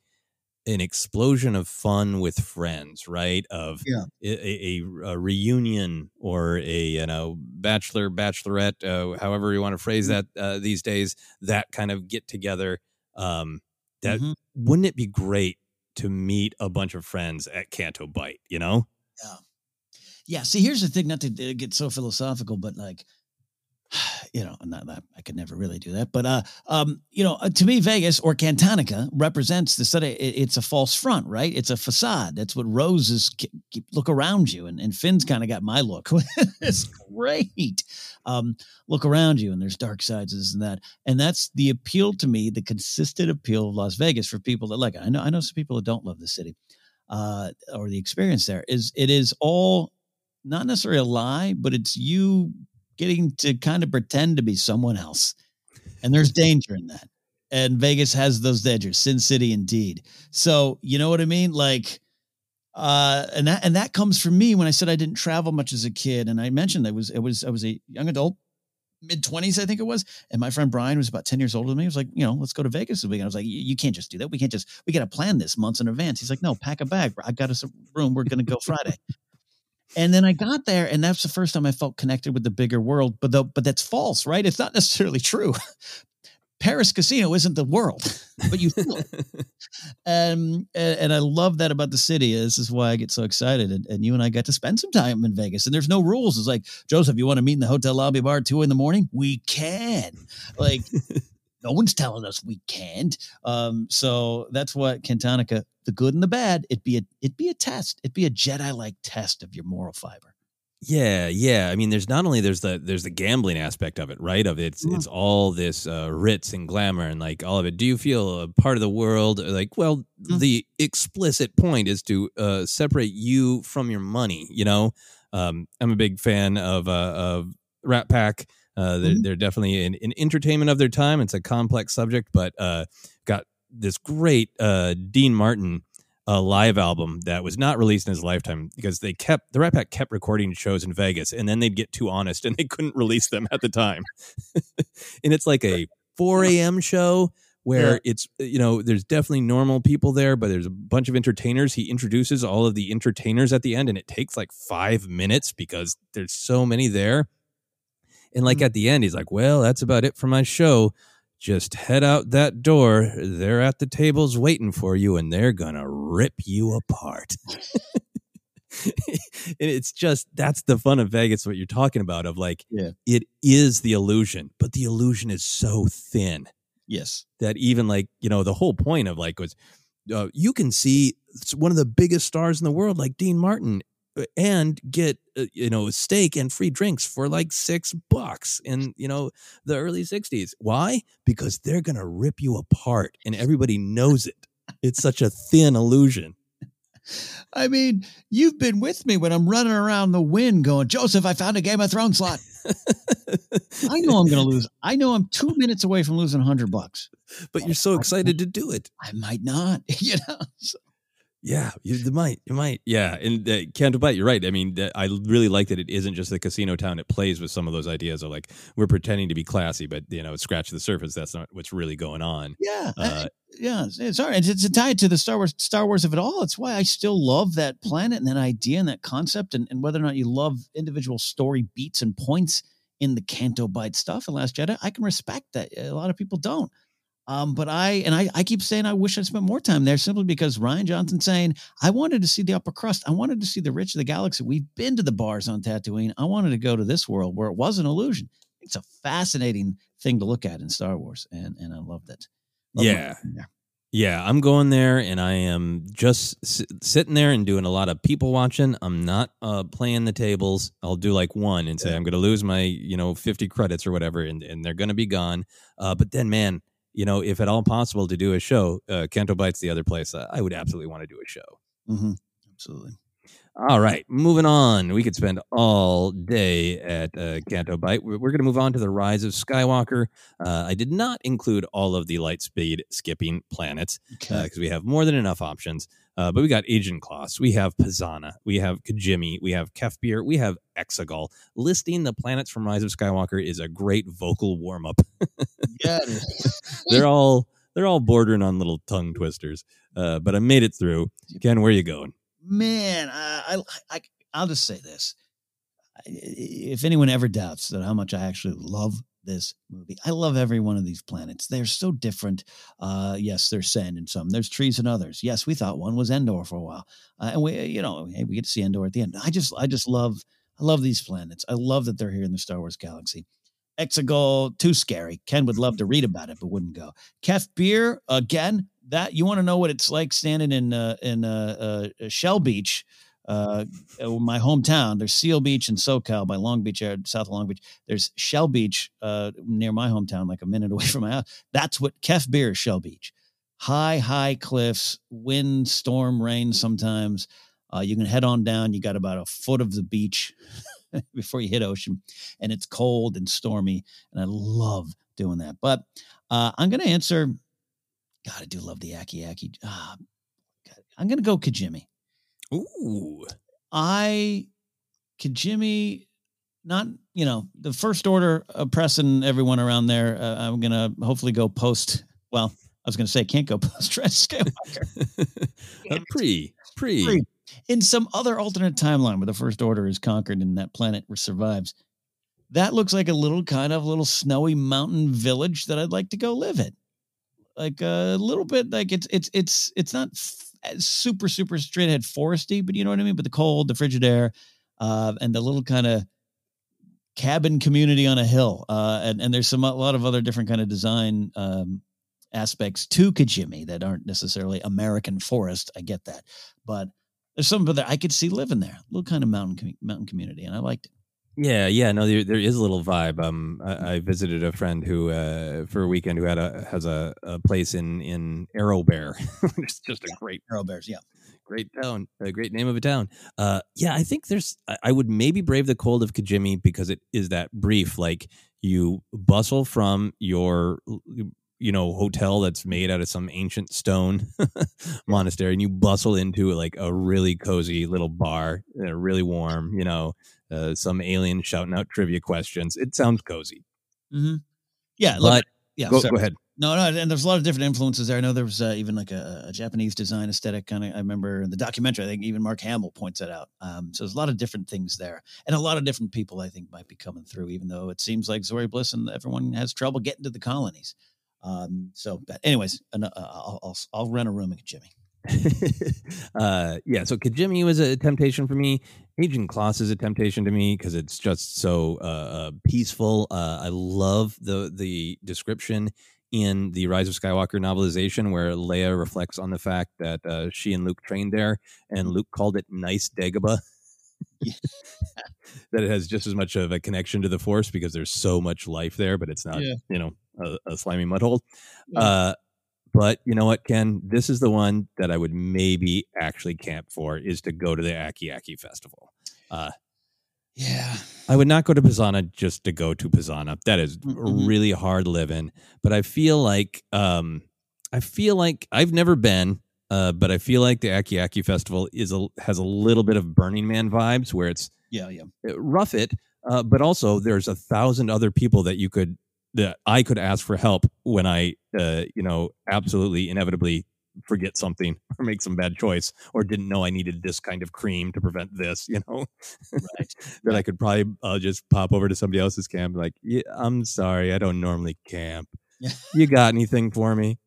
an explosion of fun with friends, right? Of Yeah. a, a, a reunion or a you know bachelor bachelorette, uh, however you want to phrase that uh, these days. That kind of get together. Um, that Mhm. wouldn't it be great to meet a bunch of friends at Canto Bight? You know? Yeah. Yeah. See, here's the thing, not to uh, get so philosophical, but like, you know, not that I could never really do that, but uh, um, you know, uh, to me, Vegas or Cantonica represents the study. It's a false front, right? It's a facade. That's what roses. Look around you, and and Finn's kind of got my look. it's great. Um, look around you, and there's dark sides, this and that, and that's the appeal to me, the consistent appeal of Las Vegas for people that like. it. I know, I know some people that don't love the city, uh, or the experience there. Is it is all not necessarily a lie, but it's you getting to kind of pretend to be someone else. And there's danger in that. And Vegas has those dangers. Sin City indeed. So, you know what I mean? Like uh and that and that comes from me when I said I didn't travel much as a kid and I mentioned I was it was I was a young adult mid 20s I think it was and my friend Brian was about 10 years older than me he was like you know let's go to Vegas this weekend I was like you can't just do that we can't just we got to plan this months in advance he's like no pack a bag I got us a room we're to go Friday and then I got there, and that's the first time I felt connected with the bigger world. But though, but that's false, right? It's not necessarily true. Paris Casino isn't the world, but you feel it. Um, and, and I love that about the city. This is why I get so excited. And, and you and I got to spend some time in Vegas, and there's no rules. It's like Joseph, you want to meet in the hotel lobby bar two in the morning? We can. Like no one's telling us we can't. Um, so that's what Cantonica, the good and the bad, it'd be a it'd be a test. It'd be a Jedi like test of your moral fiber. Yeah, yeah. I mean, there's not only there's the there's the gambling aspect of it, right? Of it's it's all this uh, ritz and glamour and like all of it. Do you feel a part of the world? Like, well, the explicit point is to uh, separate you from your money. You know, um, I'm a big fan of uh, of Rat Pack. Uh, they're, they're definitely an, an entertainment of their time. It's a complex subject, but uh, got this great uh, Dean Martin uh, live album that was not released in his lifetime because they kept the Rat Pack kept recording shows in Vegas, and then they'd get too honest and they couldn't release them at the time. and it's like a 4 a.m. show where Yeah. it's you know there's definitely normal people there, but there's a bunch of entertainers. He introduces all of the entertainers at the end, and it takes like five minutes because there's so many there. And like at the end, he's like, "Well, that's about it for my show. Just head out that door. They're at the tables waiting for you, and they're gonna rip you apart." and it's just that's the fun of Vegas. What you're talking about of like, Yeah. it is the illusion, but the illusion is so thin Yes. that even like you know the whole point of like was uh, you can see one of the biggest stars in the world like Dean Martin and get uh, you know steak and free drinks for like six bucks in you know the early 60s why because they're gonna rip you apart and everybody knows it it's such a thin illusion I mean, you've been with me when I'm running around the wind going, Joseph, I found a Game of Thrones slot. I know I'm going to lose. I know I'm two minutes away from losing 100 bucks. but you're so excited to do it I might not, you know. So- Yeah, you might, you might, yeah. And uh, Canto Bight, you're right. I mean, I really like that it isn't just the casino town. It plays with some of those ideas of like we're pretending to be classy, but you know, it's scratch the surface. That's not what's really going on. Yeah, uh, yeah. It's all right. It's, it's tied to the Star Wars, Star Wars of it all. It's why I still love that planet and that idea and that concept, and, and whether or not you love individual story beats and points in the Canto Bight stuff in Last Jedi, I can respect that. A lot of people don't. Um, but I and I, I keep saying I wish I spent more time there simply because Rian Johnson saying I wanted to see the upper crust. I wanted to see the rich of the galaxy. We've been to the bars on Tatooine. I wanted to go to this world where it was an illusion. It's a fascinating thing to look at in Star Wars, and and I loved it. Love yeah. Yeah, I'm going there and I am just s- sitting there and doing a lot of people watching. I'm not uh, playing the tables. I'll do like one and say I'm going to lose my, you know, 50 credits or whatever and, and they're going to be gone. Uh, but then, man, you know, if at all possible to do a show, uh, Canto Bight's the other place. Uh, I would absolutely want to do a show. Mm-hmm. Absolutely. All right, moving on. We could spend all day at uh, Canto Bight. We're, we're going to move on to the Rise of Skywalker. Uh, I did not include all of the light speed skipping planets because Okay. we have more than enough options. Uh, but we got Ajan Kloss, we have Pasaana, we have Kijimi, we have Kef Bir, we have Exegol. Listing the planets from Rise of Skywalker is a great vocal warm up. Yeah, they're all they're all bordering on little tongue twisters. Uh, but I made it through. Ken, where are you going? man, I, I, I I'll just say this: if anyone ever doubts that how much I actually love this movie, I love every one of these planets. They're so different. Uh, yes, there's sand in some. There's trees in others. Yes, we thought one was Endor for a while, uh, and we, you know, hey, we get to see Endor at the end. I just, I just love, I love these planets. I love that they're here in the Star Wars galaxy. Exegol, too scary. Ken would love to read about it, but wouldn't go. Kef Bir, again, that you want to know what it's like standing in uh, in uh, uh, Shell Beach, uh, uh, my hometown. There's Seal Beach and SoCal by Long Beach, south of Long Beach. There's Shell Beach uh, near my hometown, like a minute away from my house. That's what Kef Bir is, Shell Beach. High, high cliffs, wind, storm, rain sometimes. Uh, you can head on down. You got about a foot of the beach before you hit ocean, and it's cold and stormy. And I love doing that. But uh, I'm going to answer. God, I do love the Aki Aki. Ah, I'm going to go Kijimi. Ooh. I Kijimi, not you know the first order oppressing everyone around there. Uh, I'm gonna hopefully go post. Well, I was gonna say can't go post Rise of Skywalker. Uh, pre, pre. Pre. In some other alternate timeline where the first order is conquered and that planet survives, that looks like a little kind of little snowy mountain village that I'd like to go live in. Like a little bit like it's it's it's it's not f- super super straight ahead foresty, but you know what I mean. But the cold, the frigid air, uh, and the little kind of cabin community on a hill, uh, and and there's some a lot of other different kind of design um, aspects to Kijimi that aren't necessarily American forest. I get that, but there's some that I could see living there, little kind of mountain mountain community, and I liked it. Yeah, yeah, no, there, there is a little vibe. Um, I, I visited a friend who, uh, for a weekend, who had a has a, a place in in Arrow Bear, is just a great Arrow Bears, yeah, great town, a great name of a town. Uh, yeah, I think there's. I, I would maybe brave the cold of Kijimi because it is that brief. Like you bustle from your, you know, hotel that's made out of some ancient stone monastery, and you bustle into like a really cozy little bar, uh, really warm. You know, uh, some alien shouting out trivia questions. It sounds cozy. Mm-hmm. Yeah, look, But yeah. go, go ahead. No, no, and there's a lot of different influences there. I know there was uh, even like a, a Japanese design aesthetic kind of. I remember in the documentary. I think even Mark Hamill points that out. Um, so there's a lot of different things there, and a lot of different people I think might be coming through. Even though it seems like Zorii Bliss and everyone has trouble getting to the colonies. Um, so, but anyways, uh, I'll, I'll I'll rent a room at Jimmy. uh, yeah, so Kijimi was a temptation for me. Ajan Kloss is a temptation to me because it's just so uh, uh, peaceful. Uh, I love the the description in the Rise of Skywalker novelization where Leia reflects on the fact that uh, she and Luke trained there, and Luke called it nice Dagobah. that it has just as much of a connection to the Force because there's so much life there, but it's not, Yeah. you know, a, a slimy mud hole. But you know what, Ken? This is the one that I would maybe actually camp for is to go to the Aki Aki Festival. Uh, yeah. I would not go to Pasaana just to go to Pasaana. That is Mm-mm. really hard living. But I feel like um I feel like I've never been, Uh, but I feel like the Aki Aki Festival is a, has a little bit of Burning Man vibes, where it's Yeah, yeah. rough it, uh, but also there's a thousand other people that you could that I could ask for help when I, uh, you know, absolutely inevitably forget something or make some bad choice or didn't know I needed this kind of cream to prevent this, you know, right? that I could probably uh, just pop over to somebody else's camp, like, yeah, I'm sorry, I don't normally camp. You got anything for me?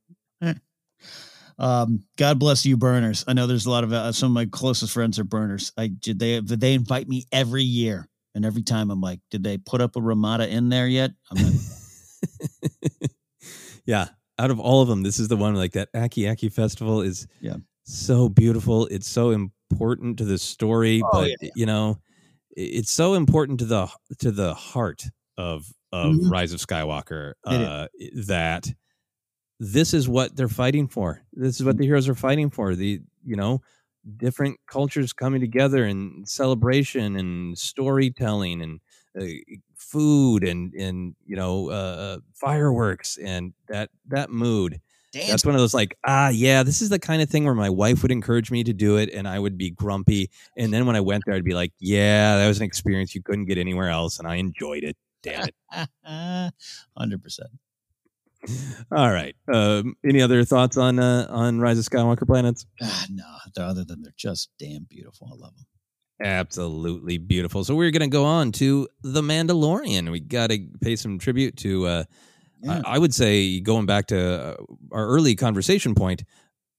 Um, God bless you, burners. I know there's a lot of uh, some of my closest friends are burners. I did they they invite me every year, and every time I'm like, did they put up a Ramada in there yet? I'm like, yeah out of all of them this is the one like that aki aki festival is yeah so beautiful it's so important to the story Oh, but yeah. you know it's so important to the to the heart of of Mhm. rise of skywalker uh that this is what they're fighting for this is what Mm-hmm. the heroes are fighting for the you know different cultures coming together and celebration and storytelling and uh, food and and you know uh, fireworks and that that mood that's one of those like ah yeah this is the kind of thing where my wife would encourage me to do it and i would be grumpy and then when i went there i'd be like yeah that was an experience you couldn't get anywhere else and i enjoyed it damn it hundred percent. all right um, any other thoughts on uh, on rise of skywalker planets Ah, no, they're, other than they're just damn beautiful. I love them. Absolutely beautiful. So we're gonna go on to the mandalorian. We gotta pay some tribute to uh Yeah. I, I would say going back to uh, our early conversation point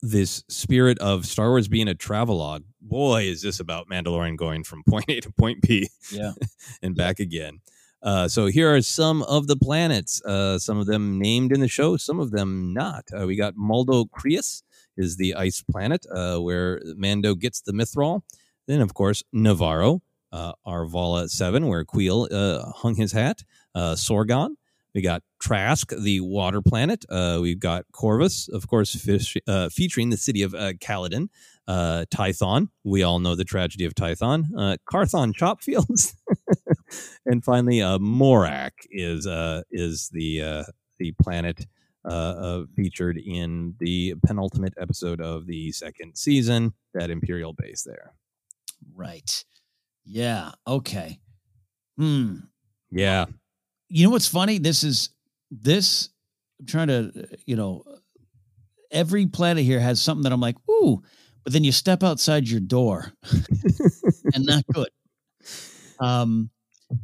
this spirit of star wars being a travelogue. Boy is this about mandalorian going from point a to point b Yeah. and back again. Uh, so here are some of the planets uh, some of them named in the show some of them not. Uh, we got Maldo Kreis is the ice planet uh, where mando gets the Mythrol then, of course, Nevarro, uh, Arvala 7, where Kuiil uh, hung his hat. Uh, Sorgan. We got Trask, the water planet. Uh, we've got Corvus, of course, fish, uh, featuring the city of uh, Calodan. Uh, Tython. We all know the tragedy of Tython. Uh, Carthon Chopfields. and finally, Morak is is the the planet featured in the penultimate episode of the second season, that Imperial base there. Right. Yeah. Okay. Hmm. Yeah. You know what's funny? This is this. I'm trying to, uh, you know, every planet here has something that I'm like, ooh, but then you step outside your door, and not good. Um,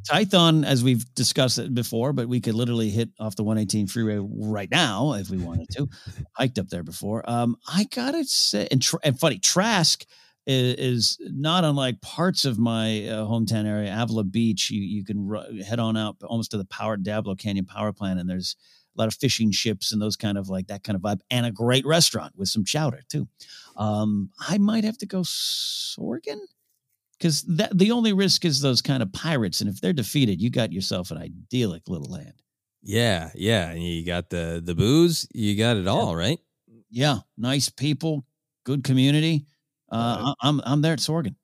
Tython, as we've discussed it before, but we could literally hit off the 118 freeway right now if we wanted to. Hiked up there before. Um, I gotta say, and, tr- and funny, Trask is, is not unlike parts of my uh, hometown area, Avila Beach. You you can ru- head on out almost to the Power Diablo Canyon Power Plant, and there's a lot of fishing ships and those kind of like that kind of vibe, and a great restaurant with some chowder too. Um, I might have to go Sorgan because that the only risk is those kind of pirates, and if they're defeated, you got yourself an idyllic little land. Yeah, yeah. And you got the the booze, you got it all, right? Yeah, nice people, good community. Uh, I'm I'm there at Sorgan.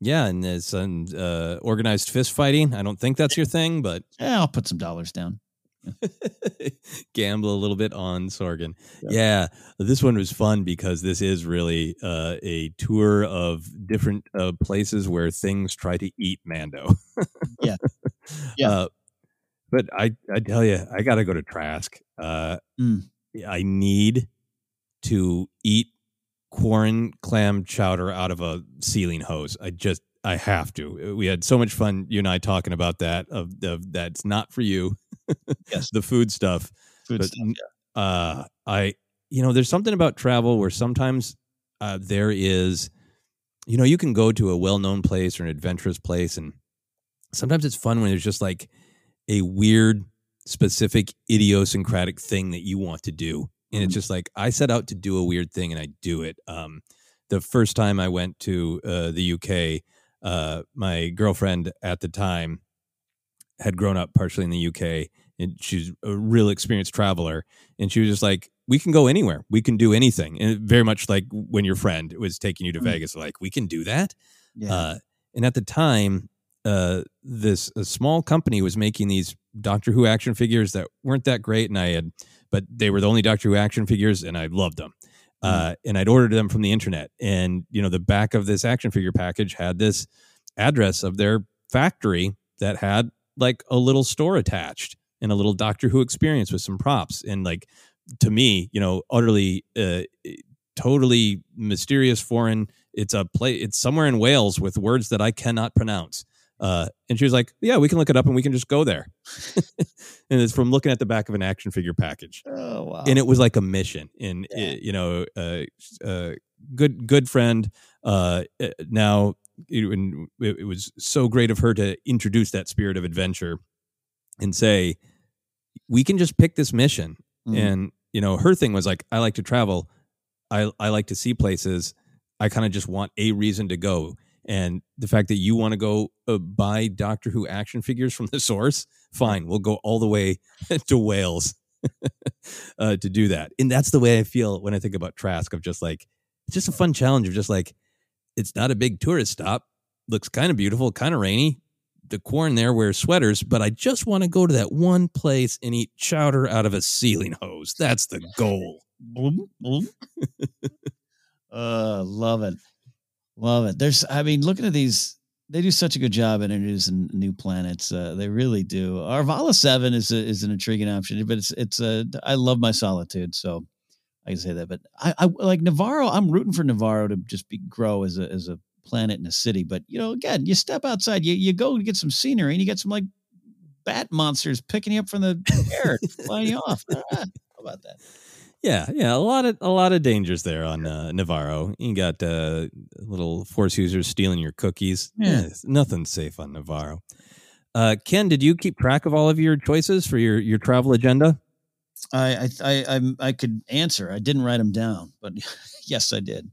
Yeah, and it's some uh, organized fist fighting. I don't think that's your thing, but Yeah, I'll put some dollars down. gamble a little bit on Sorgan. Yeah. this one was fun because this is really uh, a tour of different uh, places where things try to eat Mando. Yeah. Yeah. Uh, but I, I tell you, I got to go to Trask. Uh, Mm. I need to eat corn clam chowder out of a ceiling hose. I just, I have to. We had so much fun, you and I, talking about that. Of, of that's not for you. Yes. the food stuff. Food But, stuff, Uh, I, you know, there's something about travel where sometimes uh, there is, you know, you can go to a well-known place or an adventurous place, and sometimes it's fun when there's just like a weird, specific, idiosyncratic thing that you want to do, and it's just like I set out to do a weird thing and I do it. Um, the first time I went to uh, the UK, uh, my girlfriend at the time had grown up partially in the UK and she's a real experienced traveler and she was just like we can go anywhere we can do anything and very much like when your friend was taking you to Mm. Vegas like we can do that Yeah. uh, and at the time uh, this a small company was making these Doctor Who action figures that weren't that great and I had but they were the only Doctor Who action figures and I loved them Uh, and I'd ordered them from the internet, and you know the back of this action figure package had this address of their factory that had like a little store attached and a little Doctor Who experience with some props and like to me, you know, utterly, uh, totally mysterious foreign. It's a play. It's somewhere in Wales with words that I cannot pronounce. Uh, and she was like, "Yeah, we can look it up and we can just go there." and it's from looking at the back of an action figure package. Oh wow! And it was like a mission. And yeah. it, you know, uh, uh, good good friend. Uh, uh now it, it was so great of her to introduce that spirit of adventure and say, "We can just pick this mission." Mm-hmm. And you know, her thing was like, "I like to travel. I I like to see places. I kind of just want a reason to go." And the fact that you want to go uh, buy Doctor Who action figures from the source, fine, we'll go all the way to Wales uh, to do that. And that's the way I feel when I think about Trask of just like, it's just a fun challenge of just like, it's not a big tourist stop. Looks kind of beautiful, kind of rainy. The Quarren there wears sweaters, but I just want to go to that one place and eat chowder out of a ceiling hose. That's the goal. uh, love it. Love it. There's, I mean, looking at these, they do such a good job in introducing new planets. Uh, they really do. Arvala Seven is a, is an intriguing option, but it's it's a. I love my solitude, so I can say that. But I, I like Nevarro. I'm rooting for Nevarro to just be grow as a as a planet in a city. But you know, again, you step outside, you you go get some scenery, and you get some like bat monsters picking you up from the air, flying you off. Ah, how about that? Yeah, yeah, a lot of a lot of dangers there on uh, Nevarro. You got uh, little force users stealing your cookies. Yeah, yeah nothing's safe on Nevarro. Uh, Ken, did you keep track of all of your choices for your your travel agenda? I I I, I could answer. I didn't write them down, but yes, I did.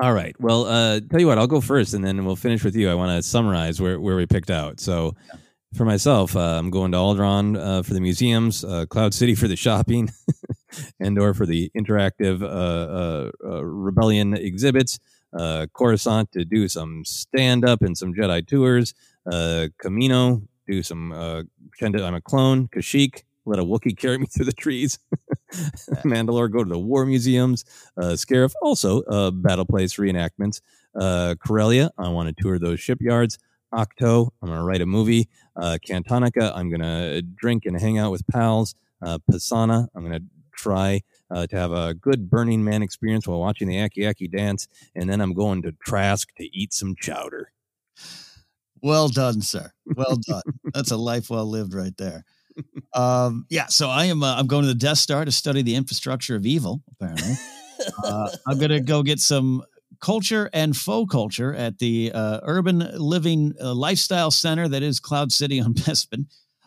All right. Well, uh, tell you what, I'll go first, and then we'll finish with you. I want to summarize where where we picked out. So. Yeah for myself, uh, I'm going to Alderaan uh, for the museums, uh, Cloud City for the shopping, Endor for the interactive uh, uh, uh, Rebellion exhibits, Coruscant to do some stand up and some Jedi tours, Kamino do some pretend I'm a clone, Kashyyyk let a Wookiee carry me through the trees. Mandalore, go to the war museums. Uh, Scarif, also uh, battle place reenactments. Uh, Corellia, I want to tour those shipyards. Ahch-To, I'm going to write a movie. Uh, Cantonica, I'm going to drink and hang out with pals. Uh, Pasaana, I'm going to try uh, to have a good Burning Man experience while watching the Aki Aki dance. And then I'm going to Trask to eat some chowder. Well done, sir. Well done. That's a life well lived right there. Um, yeah, so I am. Uh, I'm going to the Death Star to study the infrastructure of evil. Apparently, uh, I'm going to go get some culture and faux culture at the uh, Urban Living uh, Lifestyle Center that is Cloud City on Bespin.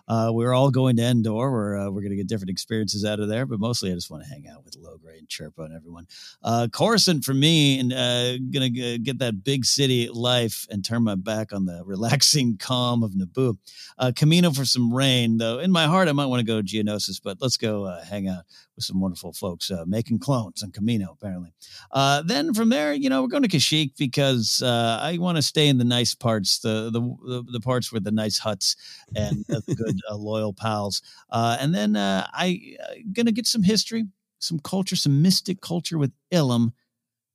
Uh, we're all going to Endor. We're uh, we're going to get different experiences out of there, but mostly I just want to hang out with Logray and Chirpa and everyone. Uh, Coruscant for me, and uh, gonna get that big city life and turn my back on the relaxing calm of Naboo. Uh, Kamino for some rain, though. In my heart, I might want to go to Geonosis, but let's go uh, hang out with some wonderful folks uh, making clones on Kamino, apparently. Uh, then from there, you know, we're going to Kashyyyk because uh, I want to stay in the nice parts, the, the the, parts with the nice huts and the good uh, loyal pals. Uh, and then uh, I going to get some history, some culture, some mystic culture with Ilum.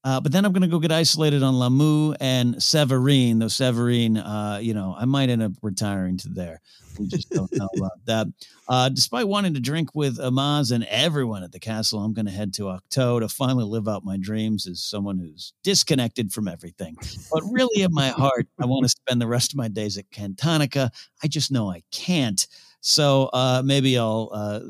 Uh, but then I'm going to go get isolated on Lah'mu and Savareen. Though Savareen, uh, you know, I might end up retiring to there. We just don't know about that. Uh, despite wanting to drink with Amaz and everyone at the castle, I'm going to head to Ahch-To to finally live out my dreams as someone who's disconnected from everything. But really, in my heart, I want to spend the rest of my days at Cantonica. I just know I can't. So uh, maybe I'll uh,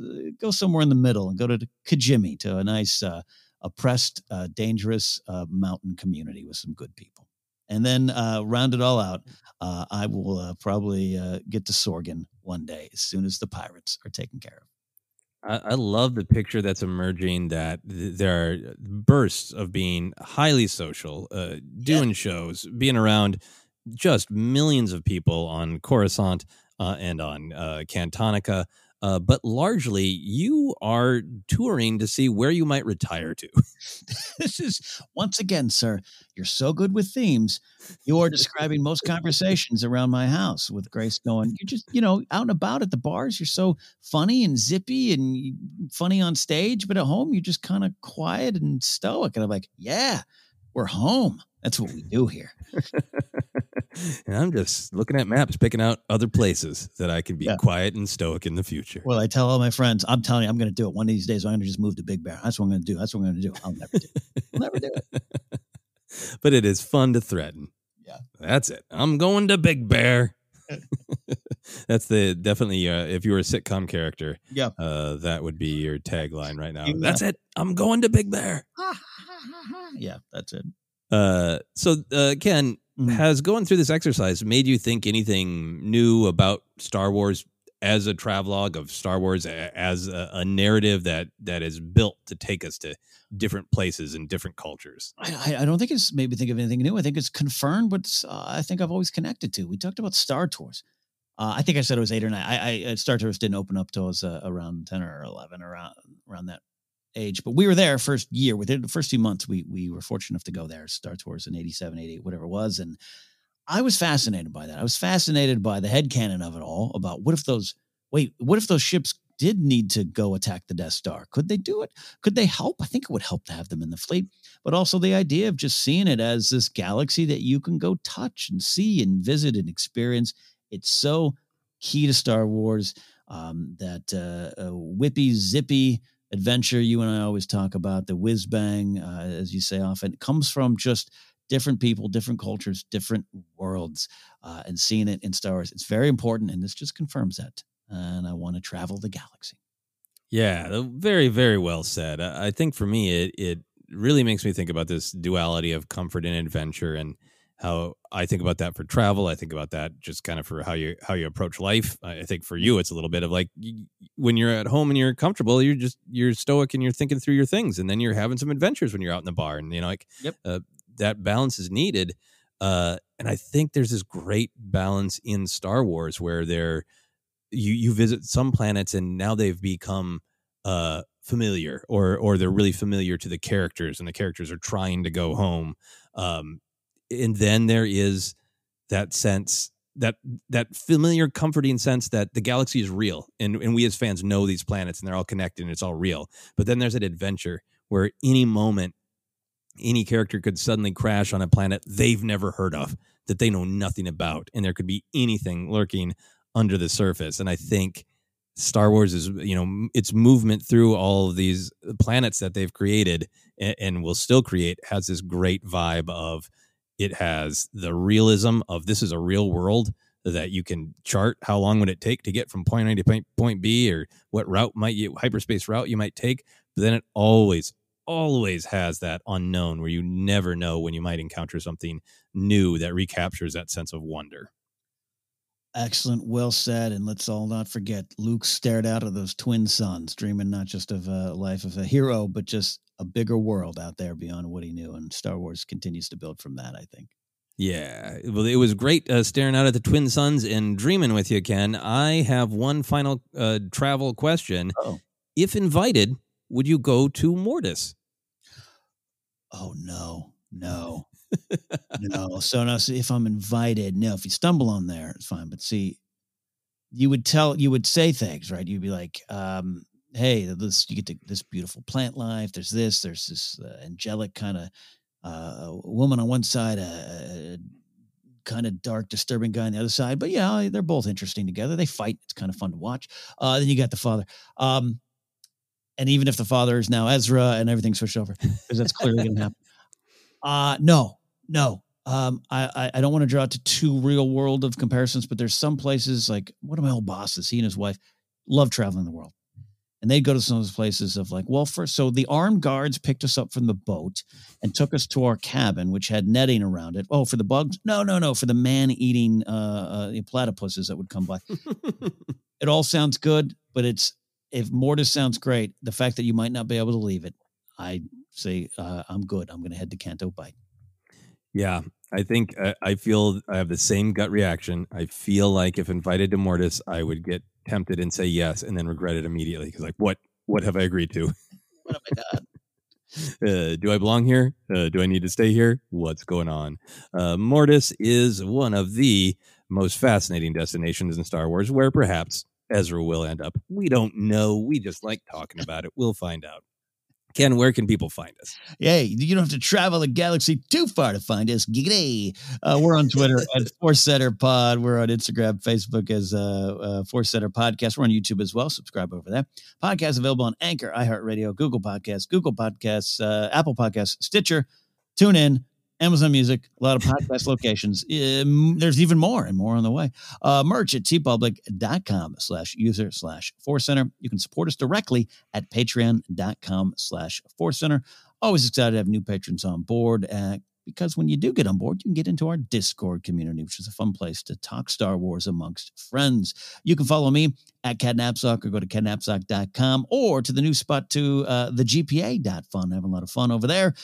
go somewhere in the middle and go to Kijimi to a nice uh, oppressed, uh, dangerous uh, mountain community with some good people. And then uh, round it all out, uh, I will uh, probably uh, get to Sorgan one day as soon as the pirates are taken care of. I, love the picture that's emerging that there are bursts of being highly social, doing yeah. shows, being around just millions of people on Coruscant and on Cantonica Uh, but largely, you are touring to see where you might retire to. this is once again, sir. You're so good with themes. You are describing most conversations around my house with Grace going. You're just, you know, out and about at the bars. You're so funny and zippy and funny on stage, but at home you're just kind of quiet and stoic. And I'm like, yeah, we're home. That's what we do here. and I'm just looking at maps, picking out other places that I can be Yeah. quiet and stoic in the future. Well, I tell all my friends, I'm telling you, I'm going to do it. One of these days, I'm going to just move to Big Bear. That's what I'm going to do. That's what I'm going to do. I'll never do it. I'll never do it. but it is fun to threaten. Yeah. That's it. I'm going to Big Bear. That's the definitely uh, if you were a sitcom character, Yeah. uh, that would be your tagline right now. Yeah. That's it. I'm going to Big Bear. Yeah, that's it. Uh, so uh, Ken Mm-hmm. has going through this exercise made you think anything new about Star Wars as a travelogue of Star Wars a- as a, a narrative that that is built to take us to different places and different cultures. I, I- I don't think it's made me think of anything new. I think it's confirmed what uh, I think I've always connected to. We talked about Star Tours. Uh, I think I said it was eight or nine. I, I uh, Star Tours didn't open up till I was uh, around ten or eleven, around around that age. But we were there first year. Within the first few months, we we were fortunate enough to go there. Star Tours in 87, 88, whatever it was, and I was fascinated by that. I was fascinated by the head headcanon of it all. About what if those wait, what if those ships did need to go attack the Death Star? Could they do it? Could they help? I think it would help to have them in the fleet. But also the idea of just seeing it as this galaxy that you can go touch and see and visit and experience. It's so key to Star Wars. Um, that uh, uh, whippy, zippy adventure you and I always talk about, the whiz bang, uh, as you say often, comes from just different people, different cultures, different worlds, uh, and seeing it in Star Wars. It's very important, and this just confirms that. And I want to travel the galaxy. Yeah, very, very well said. I think for me, it it really makes me think about this duality of comfort and adventure, and how I think about that for travel. I think about that just kind of for how you how you approach life. I think for you, it's a little bit of like when you're at home and you're comfortable, you're just you're stoic and you're thinking through your things, and then you're having some adventures when you're out in the bar, and you know, like Yep. uh, that balance is needed. Uh, and I think there's this great balance in Star Wars where they're you you visit some planets and now they've become uh familiar or or they're really familiar to the characters and the characters are trying to go home um and then there is that sense that that familiar comforting sense that the galaxy is real and and we as fans know these planets and they're all connected and it's all real. But then there's an adventure where any moment any character could suddenly crash on a planet they've never heard of that they know nothing about and there could be anything lurking under the surface. And i think star wars is you know its movement through all of these uh, planets that they've created and, and will still create has this great vibe of it has the realism of this is a real world that you can chart how long would it take to get from point A to point, point B or what route might you hyperspace route you might take. But then it always always has that unknown where you never know when you might encounter something new that recaptures that sense of wonder. Excellent, well said. And let's all not forget, Luke stared out of those twin suns, dreaming not just of a life of a hero, but just a bigger world out there beyond what he knew. And Star Wars continues to build from that, I think. Yeah, well, it was great uh, staring out at the twin suns and dreaming with you, Ken. I have one final uh, travel question. Oh. If invited, would you go to Mortis? Oh, no, no, no. So now, see, if I'm invited, no, if you stumble on there, it's fine. But see, you would tell, you would say things, right? You'd be like, um, hey, this, you get to this beautiful plant life. There's this, there's this uh, angelic kind of uh, woman on one side, a, kind of dark, disturbing guy on the other side. But yeah, they're both interesting together. They fight. It's kind of fun to watch. Uh, then you got the father. Um, and even if the father is now Ezra and everything's switched over, because that's clearly going to happen. Uh, no, no. Um, I, I, don't want to draw to too real world of comparisons, but there's some places like one of my old bosses, he and his wife love traveling the world. And they'd go to some of those places of like, well, first, so the armed guards picked us up from the boat and took us to our cabin, which had netting around it. Oh, for the bugs? No, no, no, for the man eating uh, uh, platypuses that would come by. it all sounds good, but it's if Mortis sounds great, the fact that you might not be able to leave it, I say uh, I'm good. I'm going to head to Canto Bight. Yeah, I think I, I feel I have the same gut reaction. I feel like if invited to Mortis, I would get tempted and say yes and then regret it immediately because like what what have I agreed to? What have I done? Uh, do I belong here? Uh, do I need to stay here? What's going on? Uh, Mortis is one of the most fascinating destinations in Star Wars where perhaps Ezra will end up. We don't know. We just like talking about it. We'll find out. Ken, where can people find us? Yay, you don't have to travel the galaxy too far to find us. Giggity. Uh, we're on Twitter at Force Center Pod. We're on Instagram, Facebook as uh, uh, Force Center Podcast. We're on YouTube as well. Subscribe over there. Podcast available on Anchor, iHeartRadio, Google Podcasts, Google Podcasts, uh, Apple Podcasts, Stitcher, TuneIn, Amazon Music, a lot of podcast locations. Um, there's even more and more on the way. Uh, merch at teepublic.com slash user slash force center. You can support us directly at patreon.com slash force center. Always excited to have new patrons on board. Uh, because when you do get on board, you can get into our Discord community, which is a fun place to talk Star Wars amongst friends. You can follow me at kennapzok or go to kennapzok.com or to the new spot to uh, the GPA.fun. Having a lot of fun over there,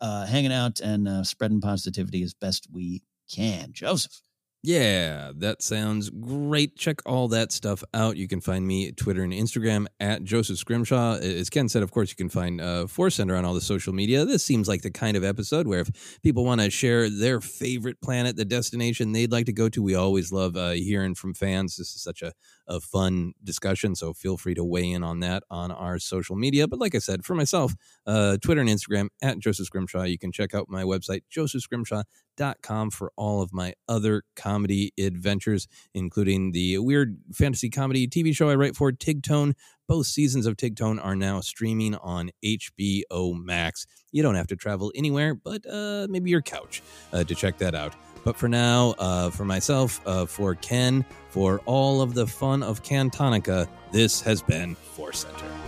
uh, hanging out and uh, spreading positivity as best we can. Joseph. Yeah, that sounds great. Check all that stuff out. You can find me Twitter and Instagram at Joseph Scrimshaw. As Ken said, of course, you can find uh, Force Center on all the social media. This seems like the kind of episode where if people want to share their favorite planet, the destination they'd like to go to, we always love uh, hearing from fans. This is such a, a fun discussion, so feel free to weigh in on that on our social media. But like I said, for myself, uh, Twitter and Instagram at Joseph Scrimshaw. You can check out my website, josephscrimshaw.com, for all of my other comedy adventures, including the weird fantasy comedy TV show I write for, Tigtone. Both seasons of Tigtone are now streaming on HBO Max. You don't have to travel anywhere, but uh, maybe your couch uh, to check that out. But for now, uh, for myself, uh, for Ken, for all of the fun of Cantonica, this has been Force Center.